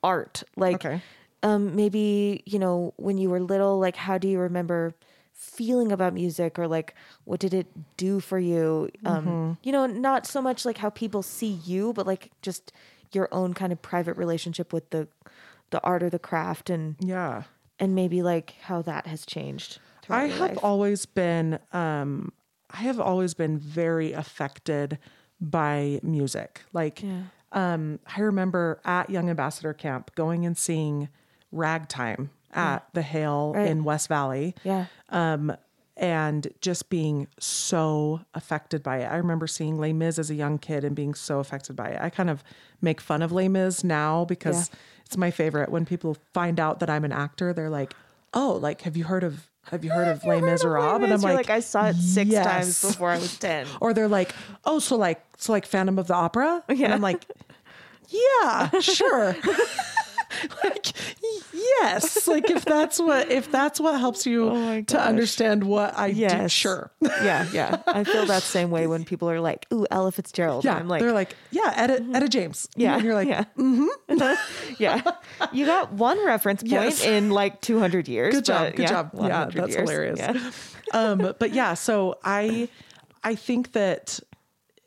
art. Like Okay. um maybe you know when you were little like how do you remember feeling about music or like what did it do for you? Um you know not so much like how people see you but like just your own kind of private relationship with the the art or the craft and Yeah. and maybe like how that has changed I have life. always been um I have always been very affected by music. Like Yeah. um I remember at Young Ambassador Camp going and seeing Ragtime at the Hale Right. in West Valley. yeah Um and just being so affected by it. I remember seeing Les Mis as a young kid and being so affected by it. I kind of make fun of Les Mis now because Yeah. it's my favorite. When people find out that I'm an actor, they're like, "Oh, like have you heard of have you heard of Les Miserables?" And I'm You're like, I saw it six "Yes." times before I was 10 Or they're like, "Oh, so like so like Phantom of the Opera?" Yeah. And I'm like, "Yeah, sure." (laughs) (laughs) like yes, like if that's what if that's what helps you Oh to understand what I do, sure. yeah yeah i feel that same way when (laughs) people are like ooh ella fitzgerald Yeah, i'm like they're like, yeah, Etta, Etta James. (laughs) Yeah. and you're like, yeah. yeah. You got one reference point Yes. in like 200 years. good job, good yeah, job. Yeah, 100 that's years. hilarious. Yeah. um, but yeah, so I, I think that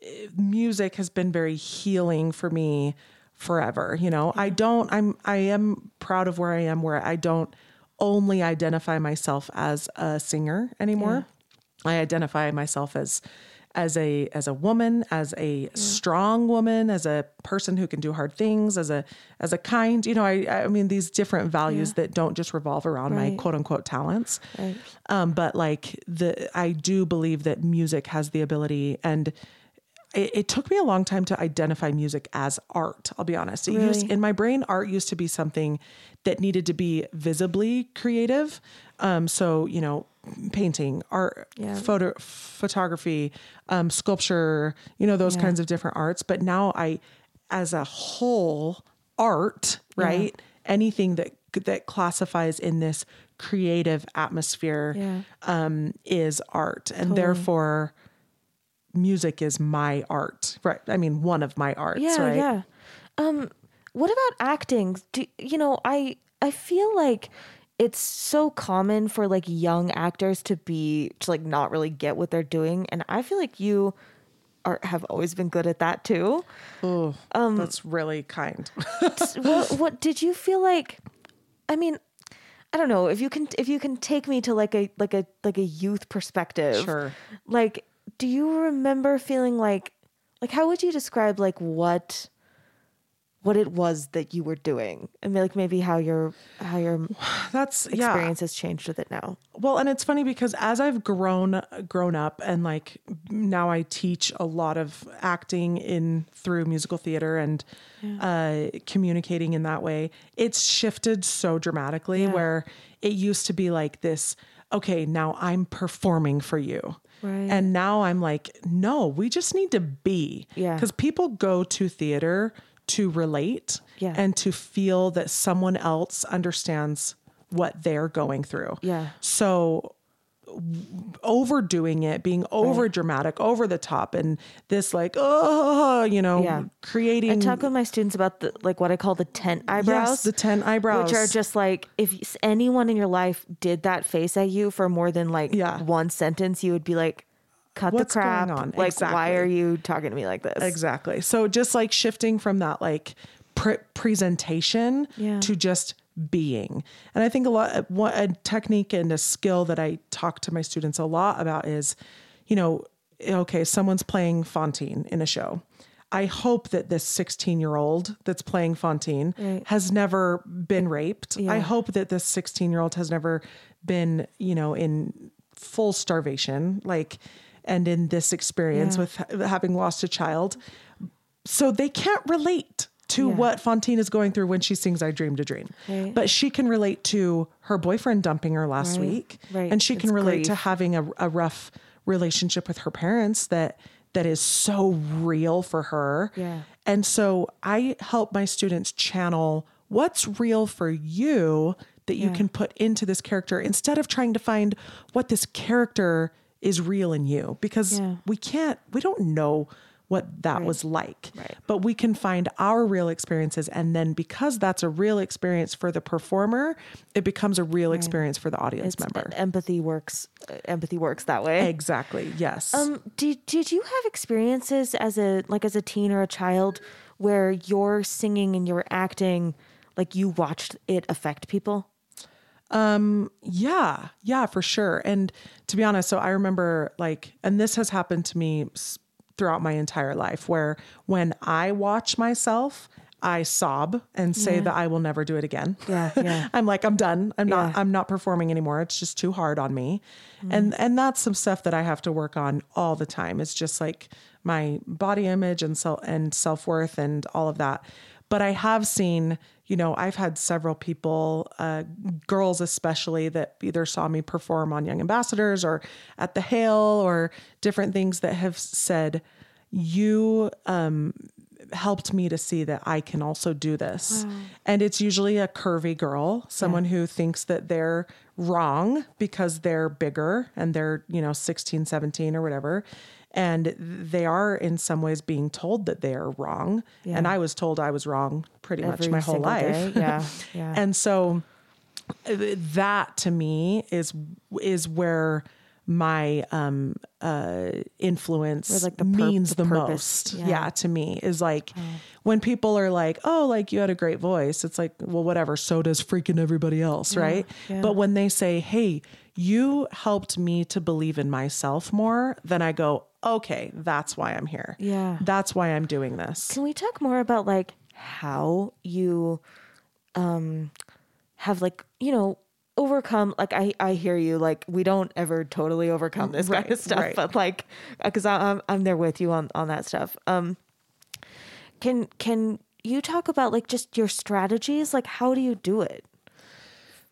uh, music has been very healing for me forever. You know, I don't. I'm. I am proud of where I am. Where I don't only identify myself as a singer anymore. I identify myself as as a as a woman, as a strong woman, as a person who can do hard things, as a as a kind, you know, I I mean these different values that don't just revolve around my quote unquote talents. Right. Um, but like the I do believe that music has the ability and it, it took me a long time to identify music as art. I'll be honest. It used Really? in my brain, art used to be something that needed to be visibly creative. Um, so you know, painting, art, Yeah. photo, photography, um, sculpture, you know, those Yeah. kinds of different arts. But now I, as a whole, art, right? Anything that that classifies in this creative atmosphere Yeah. um, is art, and therefore music is my art, right? I mean, one of my arts, Yeah, right? yeah. Um, what about acting? Do you know? I I feel like it's so common for like young actors to be to like not really get what they're doing, and I feel like you are have always been good at that too. Oh, Um, that's really kind. (laughs) what what did you feel like? I mean, I don't know if you can if you can take me to like a like a like a youth perspective. Sure. Like, do you remember feeling like like how would you describe like what what it was that you were doing and like maybe how your how your (sighs) That's yeah. experience has changed with it now. Well, and it's funny because as I've grown grown up and like now I teach a lot of acting in through musical theater and uh, communicating in that way, it's shifted so dramatically Yeah. where it used to be like this, okay, now I'm performing for you. Right. And now I'm like, no, we just need to be. Yeah. Because people go to theater to relate Yeah. and to feel that someone else understands what they're going through. Yeah. So overdoing it, being over dramatic, over the top, and this like, oh, you know, Yeah. creating I talk with my students about the like what I call the tent eyebrows. yes, the tent eyebrows, Which are just like if anyone in your life did that face at you for more than like Yeah. one sentence, you would be like, "Cut What's the crap!" going on? Like, why are you talking to me like this? Exactly. So just like shifting from that like pre- presentation Yeah. to just being. And I think a lot what a technique and a skill that I talk to my students a lot about is, you know, okay, someone's playing Fantine in a show. I hope that this 16 year old that's playing Fantine Right. has never been raped. Yeah. I hope that this 16 year old has never been, you know, in full starvation, like, and in this experience Yeah. with ha- having lost a child so they can't relate to Yeah. what Fantine is going through when she sings I Dreamed a Dream. Right. But she can relate to her boyfriend dumping her last Right. week. Right. And she can It's relate to having a, a rough relationship with her parents that that is so real for her. Yeah. And so I help my students channel what's real for you that you Yeah. can put into this character instead of trying to find what this character is real in you because Yeah. we can't we don't know what that was like Right. but we can find our real experiences and then because that's a real experience for the performer it becomes a real experience for the audience It's- member Empathy works. uh, Empathy works that way. exactly yes Um, did did you have experiences as a like as a teen or a child where your singing and your acting, like you watched it affect people? Um, yeah, yeah, for sure. And to be honest, so I remember like, and this has happened to me throughout my entire life where when I watch myself, I sob and say Yeah. that I will never do it again. Yeah, yeah. (laughs) I'm like, I'm done. I'm not, Yeah. Mm. I'm not performing anymore. It's just too hard on me. And, and that's some stuff that I have to work on all the time. It's just like my body image and self and self-worth and all of that. But I have seen, you know, I've had several people, uh, girls especially, that either saw me perform on Young Ambassadors or at the Hale or different things that have said, you um, helped me to see that I can also do this. And it's usually a curvy girl, someone who thinks that they're wrong because they're bigger and they're, you know, 16, 17 or whatever. And they are in some ways being told that they are wrong. And I was told I was wrong pretty much my whole life. day. Yeah, yeah. (laughs) and so uh, that to me is is where my um uh influence like, the pur- means the the, most Yeah. yeah. to me is like when people are like oh like you had a great voice it's like well whatever so does freaking everybody else right yeah. but when they say hey you helped me to believe in myself more then i go okay that's why i'm here Yeah. that's why i'm doing this Can we talk more about like how you um have like, you know, overcome like I I hear you like we don't ever totally overcome this kind of stuff right. but like cuz I'm I'm there with you on on that stuff. Um can can you talk about like just your strategies like how do you do it?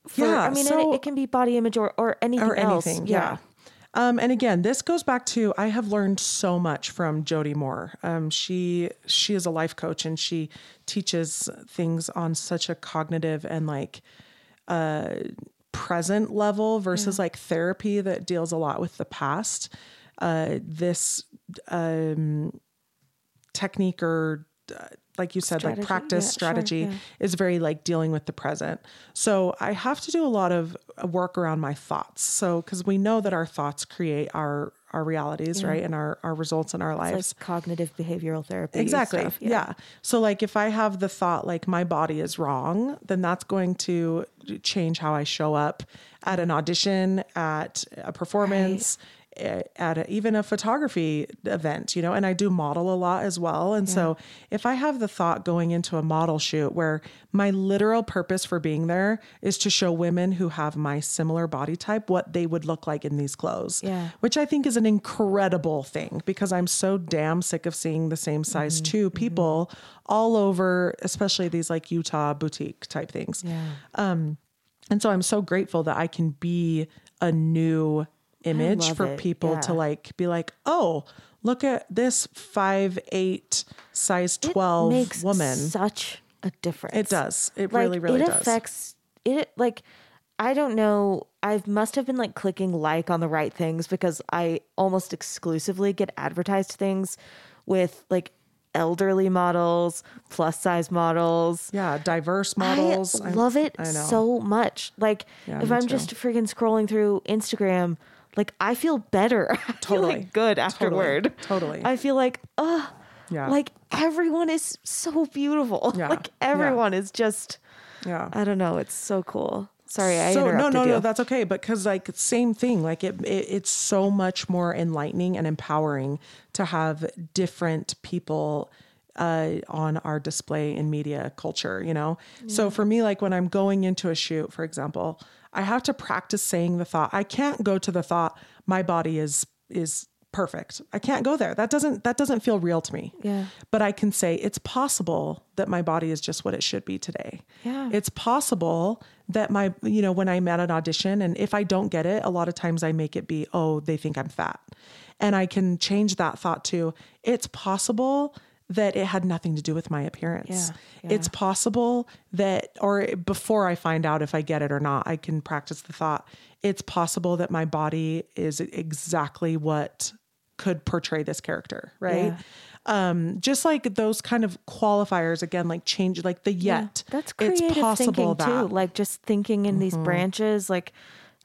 For- Yeah, I mean so- it, it can be body image or or anything or else. anything. Yeah. Um, and again, this goes back to I have learned so much from Jody Moore. Um, she she is a life coach and she teaches things on such a cognitive and like uh, present level versus like therapy that deals a lot with the past. Uh, this um, technique or uh, like you said, Strategy, like practice yeah, sure, strategy yeah. is very like dealing with the present. So I have to do a lot of work around my thoughts. So because we know that our thoughts create our our realities, right, and our our results in our It's lives. like cognitive behavioral therapy Exactly. stuff. yeah. So like if I have the thought like my body is wrong, then that's going to change how I show up at an audition, at a performance, eh, at a, even a photography event, you know, and I do model a lot as well. And so if I have the thought going into a model shoot where my literal purpose for being there is to show women who have my similar body type what they would look like in these clothes, Yeah. which I think is an incredible thing because I'm so damn sick of seeing the same size two people all over, especially these like Utah boutique type things. Yeah. Um, And so I'm so grateful that I can be a new image for it. people to like be like, oh, look at this five eight size twelve makes woman. such a difference. it does. It like really, really it does. affects it like i don't know i must have been like clicking like on the right things because i almost exclusively get advertised things with like elderly models plus size models yeah, diverse models. i I'm- love it I so much like Yeah, if i'm too. just freaking scrolling through instagram like i feel better (laughs) i feel Totally. like good afterward Totally. i feel like oh Yeah. like everyone is so beautiful (laughs) Yeah. like Yeah. everyone is just yeah. I don't know. It's so cool. Sorry, I so no no you. no that's okay but because like same thing like it, it it's so much more enlightening and empowering to have different people uh, on our display in media culture you know so for me like when i'm going into a shoot for example i have to practice saying the thought. I can't go to the thought my body is is perfect. I can't go there. That doesn't that doesn't feel real to me. Yeah. but i can say it's possible that my body is just what it should be today. Yeah. it's possible that my you know when i'm at an audition and if i don't get it a lot of times i make it be oh they think i'm fat. And i can change that thought to it's possible that it had nothing to do with my appearance Yeah, it's possible that or before i find out if i get it or not i can practice the thought it's possible that my body is exactly what could portray this character right Yeah. um just like those kind of qualifiers again like change like the yet That's it's creative possible thinking too. that Mm-hmm. Like just thinking in these branches, like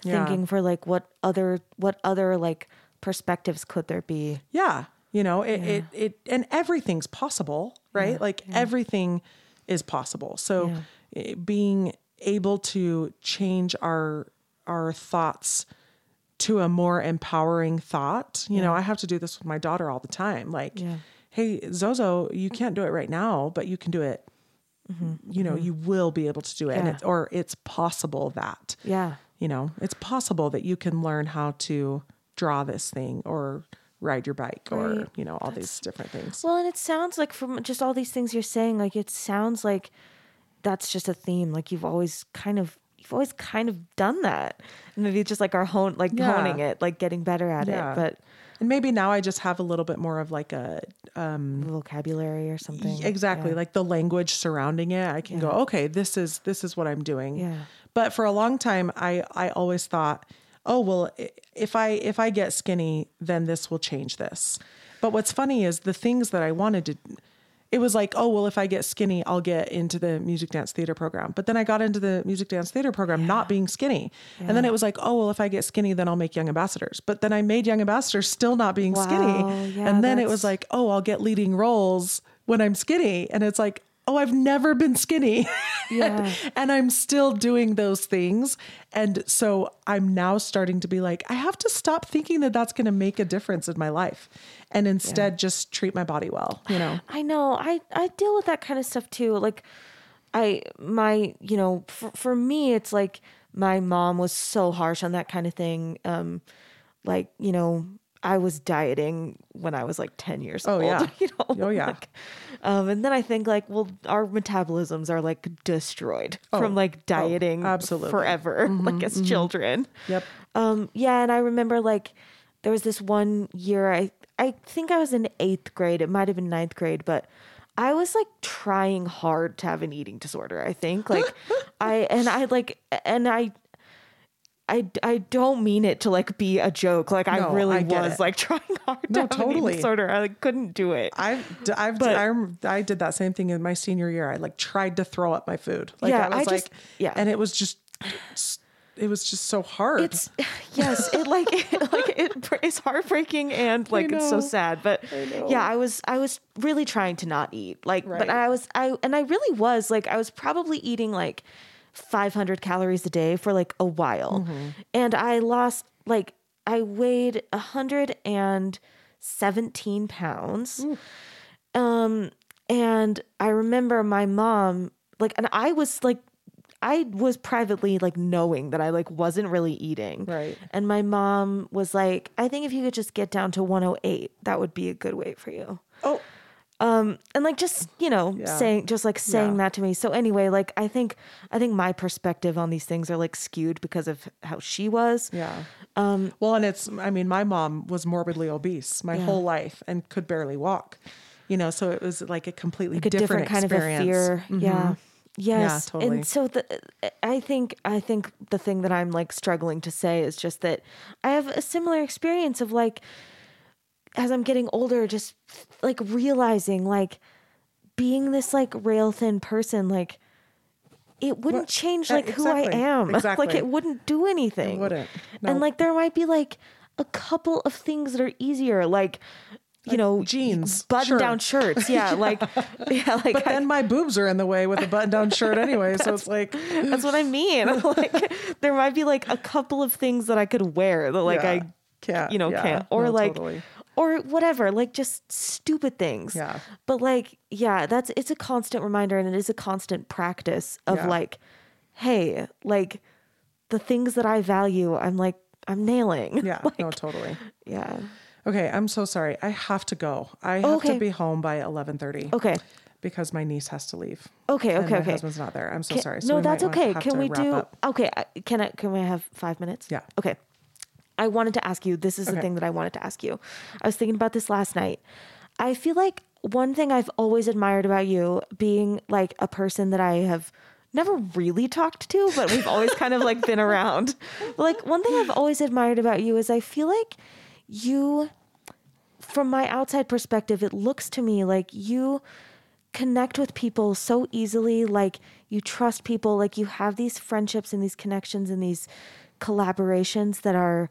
Yeah. thinking for like what other what other like perspectives could there be? yeah you know it, it it and everything's possible right? Like everything is possible. So eh, being able to change our our thoughts to a more empowering thought you know i have to do this with my daughter all the time. Like Yeah. hey zozo you can't do it right now but you can do it. You know you will be able to do it. And Yeah. it, or it's possible that Yeah. you know it's possible that you can learn how to draw this thing or ride your bike or Right. you know all these different things Well, and it sounds like from just all these things you're saying, like it sounds like that's just a theme. Like you've always kind of you've always kind of done that. And maybe just like our hone like Yeah. honing it, like getting better at Yeah. it. But and maybe now i just have a little bit more of like a um, vocabulary or something. exactly Yeah. like the language surrounding it i can go okay this is this is what i'm doing Yeah. but for a long time i i always thought oh well if i if i get skinny then this will change this. But what's funny is the things that i wanted to it was like oh well if i get skinny i'll get into the music dance theater program. But then i got into the music dance theater program not being skinny. And then it was like oh well if i get skinny then i'll make young ambassadors. But then i made young ambassadors still not being Wow, skinny yeah, and then it was like oh i'll get leading roles when i'm skinny. And it's like oh i've never been skinny (laughs) Yeah. and i'm still doing those things and so i'm now starting to be like i have to stop thinking that that's going to make a difference in my life and instead just treat my body well you know I know. I I deal with that kind of stuff too. Like I my, you know, for, for me it's like my mom was so harsh on that kind of thing. Um like, you know, I was dieting when I was like 10 years Oh, old, yeah. (laughs) you know. Oh, yeah. Like, um and then I think like, well, our metabolisms are like destroyed from like dieting Oh, absolutely. forever (laughs) like as children. yep Um, yeah, and I remember like there was this one year I I think I was in eighth grade. It might have been ninth grade, but I was like trying hard to have an eating disorder. I think like (laughs) I and I like and I. I, I don't mean it to like be a joke. Like I really I was it. like (laughs) trying hard to No, have totally. disorder. I like couldn't do it. I've, d- I've, But- I, I did that same thing in my senior year. I like tried to throw up my food. Like Yeah, I was I like, just- yeah. and it was just, it was just so hard. It's (sighs) yes, it like it, (laughs) like it is heartbreaking and like it's so sad. But know. yeah, I was I was really trying to not eat. Like, Right. but I was I and I really was like I was probably eating like 500 calories a day for like a while, Mm-hmm. and I lost like. I weighed 117 pounds. Um, and I remember my mom, like, and I was like, I was privately like knowing that I like wasn't really eating. Right. And my mom was like, I think if you could just get down to 108, that would be a good weight for you. Oh, Um, and like just, you know, Yeah. saying just like saying Yeah. that to me. So anyway, like I think I think my perspective on these things are like skewed because of how she was. yeah. Um, well, and it's, I mean, my mom was morbidly obese my Yeah. whole life and could barely walk, you know, so it was like a completely like a different, different, kind of a experience. fear. Yeah. Yes. totally. And so the I think I think the thing that I'm like struggling to say is just that I have a similar experience of like as I'm getting older just like realizing like being this like rail thin person like it wouldn't What- change like who I am. (laughs) exactly. like it wouldn't do anything. wouldn't. And like there might be like a couple of things that are easier like you know jeans, button down shirts yeah (laughs) like (laughs) yeah like But I- then my boobs are in the way with a button down shirt anyway. So it's like, That's what I mean. like there might be like a couple of things that I could wear that like Yeah. I can't, you know yeah, can't or no, like totally. Or whatever, like just stupid things. Yeah. But like yeah, that's it's a constant reminder and it is a constant practice of Yeah. like hey, like the things that I value, I'm like I'm nailing. (laughs) Yeah, Like, no, totally. yeah. Okay, I'm so sorry. I have to go. I have Okay. to be home by 11:30 Okay. because my niece has to leave. Okay, okay, my okay. husband's not there. I'm so Can- sorry. So no, that's okay. Can we do? up. Okay, can I? Can we have five minutes? Yeah. Okay. I wanted to ask you. This is the thing that I wanted to ask you. I was thinking about this last night. I feel like one thing I've always admired about you, being like a person that I have never really talked to, but we've always kind of like been around. But like one thing I've always admired about you is I feel like you from my outside perspective, it looks to me like you connect with people so easily. Like you trust people, like you have these friendships and these connections and these collaborations that are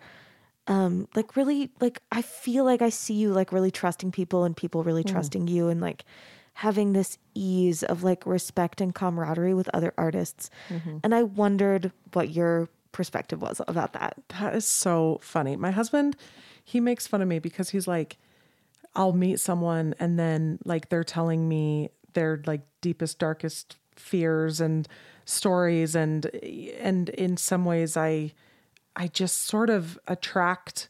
um like really like I feel like I see you like really trusting people and people really trusting you and like having this ease of like respect and camaraderie with other artists. And I wondered what your perspective was about that. That is so funny. My husband, he makes fun of me because he's like, I'll meet someone and then like they're telling me their like deepest, darkest fears and stories and and in some ways I I just sort of attract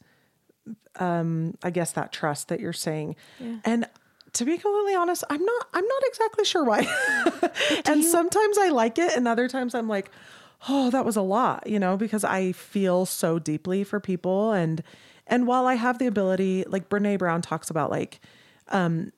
um I guess that trust that you're saying. And to be completely honest, I'm not I'm not exactly sure why. (laughs) and sometimes I like it and other times I'm like, "Oh, that was a lot," you know, because I feel so deeply for people and and while I have the ability, like Brené Brown talks about like um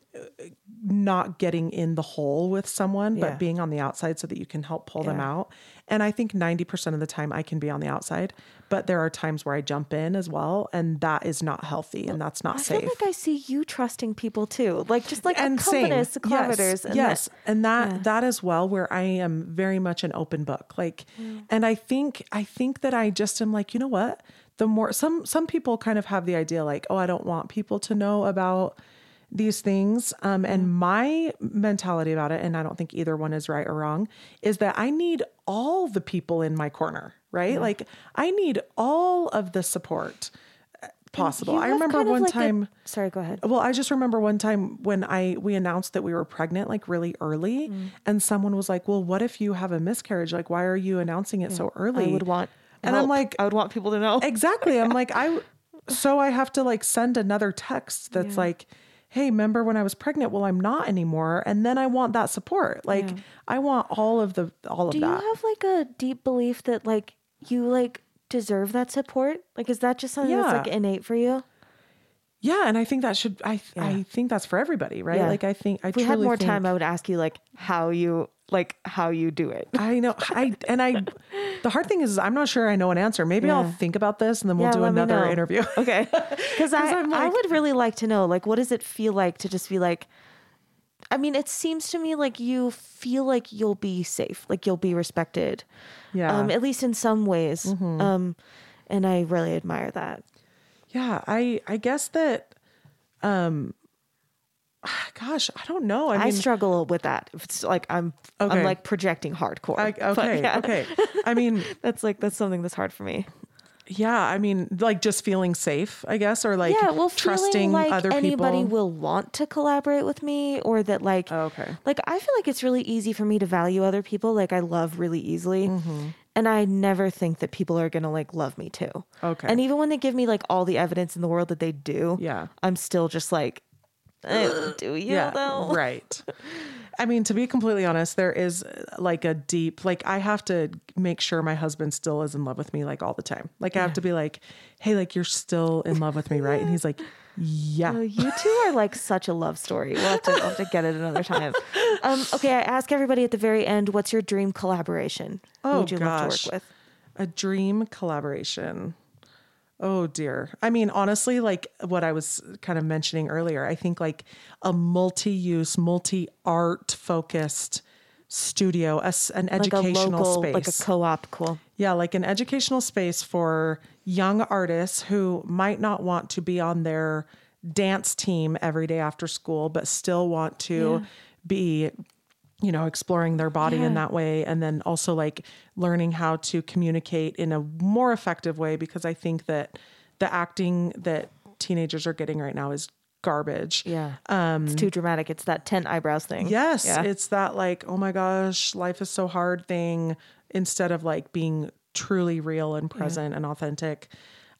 not getting in the hole with someone, Yeah. but being on the outside so that you can help pull them out. And I think 90% of the time I can be on the outside, but there are times where I jump in as well. And that is not healthy and that's not I safe. I feel like I see you trusting people too, like just like and same. accompanist, collaborators. Yes, and yes. that- and that yeah. that as well, where I am very much an open book. Like, mm. and I think I think that I just am like, you know what? The more some some people kind of have the idea like, oh, I don't want people to know about these things. Um, and my mentality about it, and I don't think either one is right or wrong, is that I need all the people in my corner, right? Like I need all of the support uh, possible. I remember one like a- time. sorry, go ahead. Well, I just remember one time when I we announced that we were pregnant like really early Mm. and someone was like, "Well, what if you have a miscarriage? Like why are you announcing it so early?" I would want, And I'm like I would want people to know. Exactly. I'm like I (laughs) so I have to like send another text that's like, "Hey, remember when I was pregnant? Well, I'm not anymore." And then I want that support. Like Yeah. I want all of the all of that. Do you have like a deep belief that like you like deserve that support? Like, is that just something that's like innate for you? yeah, and I think that should I I think that's for everybody, right? Yeah. Like I think I If we had more think, time, I would ask you like how you like how you do it. (laughs) I know. I and I. The hard thing is, I'm not sure I know an answer. Maybe I'll think about this, and then we'll Yeah, do another interview. (laughs) Okay, because (laughs) I I'm I would really like to know like what does it feel like to just be like. I mean, it seems to me like you feel like you'll be safe, like you'll be respected. Yeah. Um, at least in some ways. Um, and I really admire that. yeah. I. I guess that. Um. (sighs) Gosh, I don't know. I I, mean, struggle with that. If It's like I'm Okay. I'm like projecting hardcore. I, (laughs) okay. yeah, Okay. I mean, (laughs) That's like that's something that's hard for me. yeah, I mean, like just feeling safe, I guess, or like yeah, well, trusting like other anybody people. will want to collaborate with me, or that like, Oh, okay. like I feel like it's really easy for me to value other people. Like I love really easily, Mm-hmm. and I never think that people are gonna like love me too. Okay. and even when they give me like all the evidence in the world that they do, Yeah. I'm still just like, "Eh, do you yeah, though? (laughs) right. I mean, to be completely honest, there is uh, like a deep, like I have to make sure my husband still is in love with me like all the time. Like I have to be like, hey, like you're still in love with me, right? And he's like, (laughs) yeah. Oh, you two are like such a love story. We'll have to, we'll have to get it another time. (laughs) Um, okay, I ask everybody at the very end, what's your dream collaboration? Who Oh, would you love gosh. to work with? A dream collaboration. Oh dear. I mean, honestly, like what I was kind of mentioning earlier, I think like a multi-use, multi-art focused studio, a an Like a educational local, space. like a co-op. Cool. Yeah, like an educational space for young artists who might not want to be on their dance team every day after school, but still want to be, you know, exploring their body in that way. And then also like learning how to communicate in a more effective way because I think that the acting that teenagers are getting right now is garbage. Yeah. Um, it's too dramatic. It's that tent eyebrows thing. Yes, Yeah. it's that like, oh my gosh, life is so hard thing instead of like being truly real and present and authentic.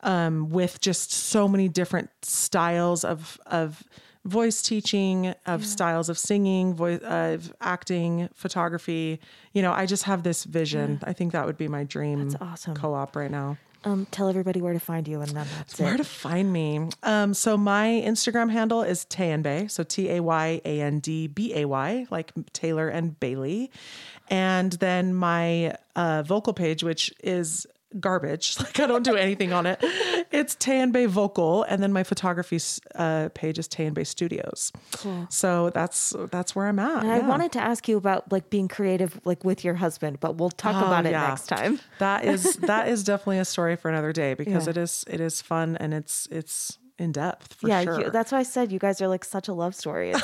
Um, with just so many different styles of of voice teaching, of styles of singing, voice of acting, photography. You know, I just have this vision. I think that would be my dream That's awesome. co-op right now. Um, tell everybody where to find you, and then that's it. Where it. to find me? Um, so my Instagram handle is Tayandbay, so T A Y A N D B A Y, like Taylor and Bailey, and then my uh, vocal page, which is garbage. (laughs) Like I don't do anything on it. It's Tayandbay Vocal, and then my photography uh, page is Tayandbay Studios. Cool. So that's that's where I'm at. And I wanted to ask you about like being creative, like with your husband, but we'll talk Oh, about it yeah. next time. (laughs) That is that is definitely a story for another day because Yeah. it is it is fun and it's it's in depth for yeah, sure. you, that's why I said you guys are like such a love story. (laughs)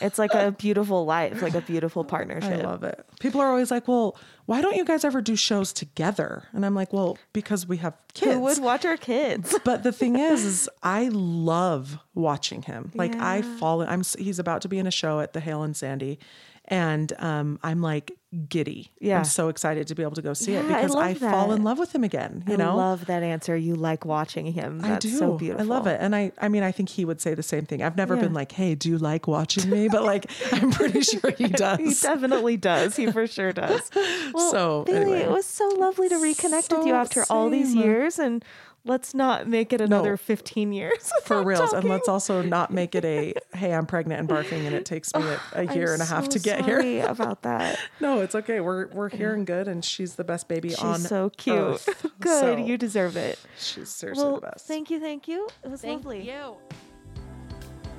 It's, like a beautiful life, like a beautiful partnership. I love it. People are always like, "Well, why don't you guys ever do shows together?" And I'm like, "Well, because we have kids." Who would watch our kids? (laughs) but the thing is, is I love watching him. Like I Yeah. fall. I'm. He's about to be in a show at the Hale and Sandy, and um, I'm like giddy. Yeah. I'm so excited to be able to go see it Yeah, I because I, love fall in love with him again. You know? I know, love that answer. You like watching him. That's I do. so beautiful. I love it, and I. I mean, I think he would say the same thing. I've never Yeah. been like, "Hey, do you like watching me?" But like, (laughs) I'm pretty sure he (laughs) does. He definitely does. He for sure does. (laughs) Well, So, Bailey, anyway. it was so lovely to reconnect with you So after all these years, and let's not make it another No. 15 years. (laughs) for without reals and let's also (laughs) not make it a hey i'm pregnant and barfing and it takes me a, a year I'm and a half so to get here about that. (laughs) no it's okay we're we're here and good and she's the best baby on. She's on so cute. earth. Good. So, You deserve it. she's seriously Well, the best thank you. Thank you. It was Thank lovely. you.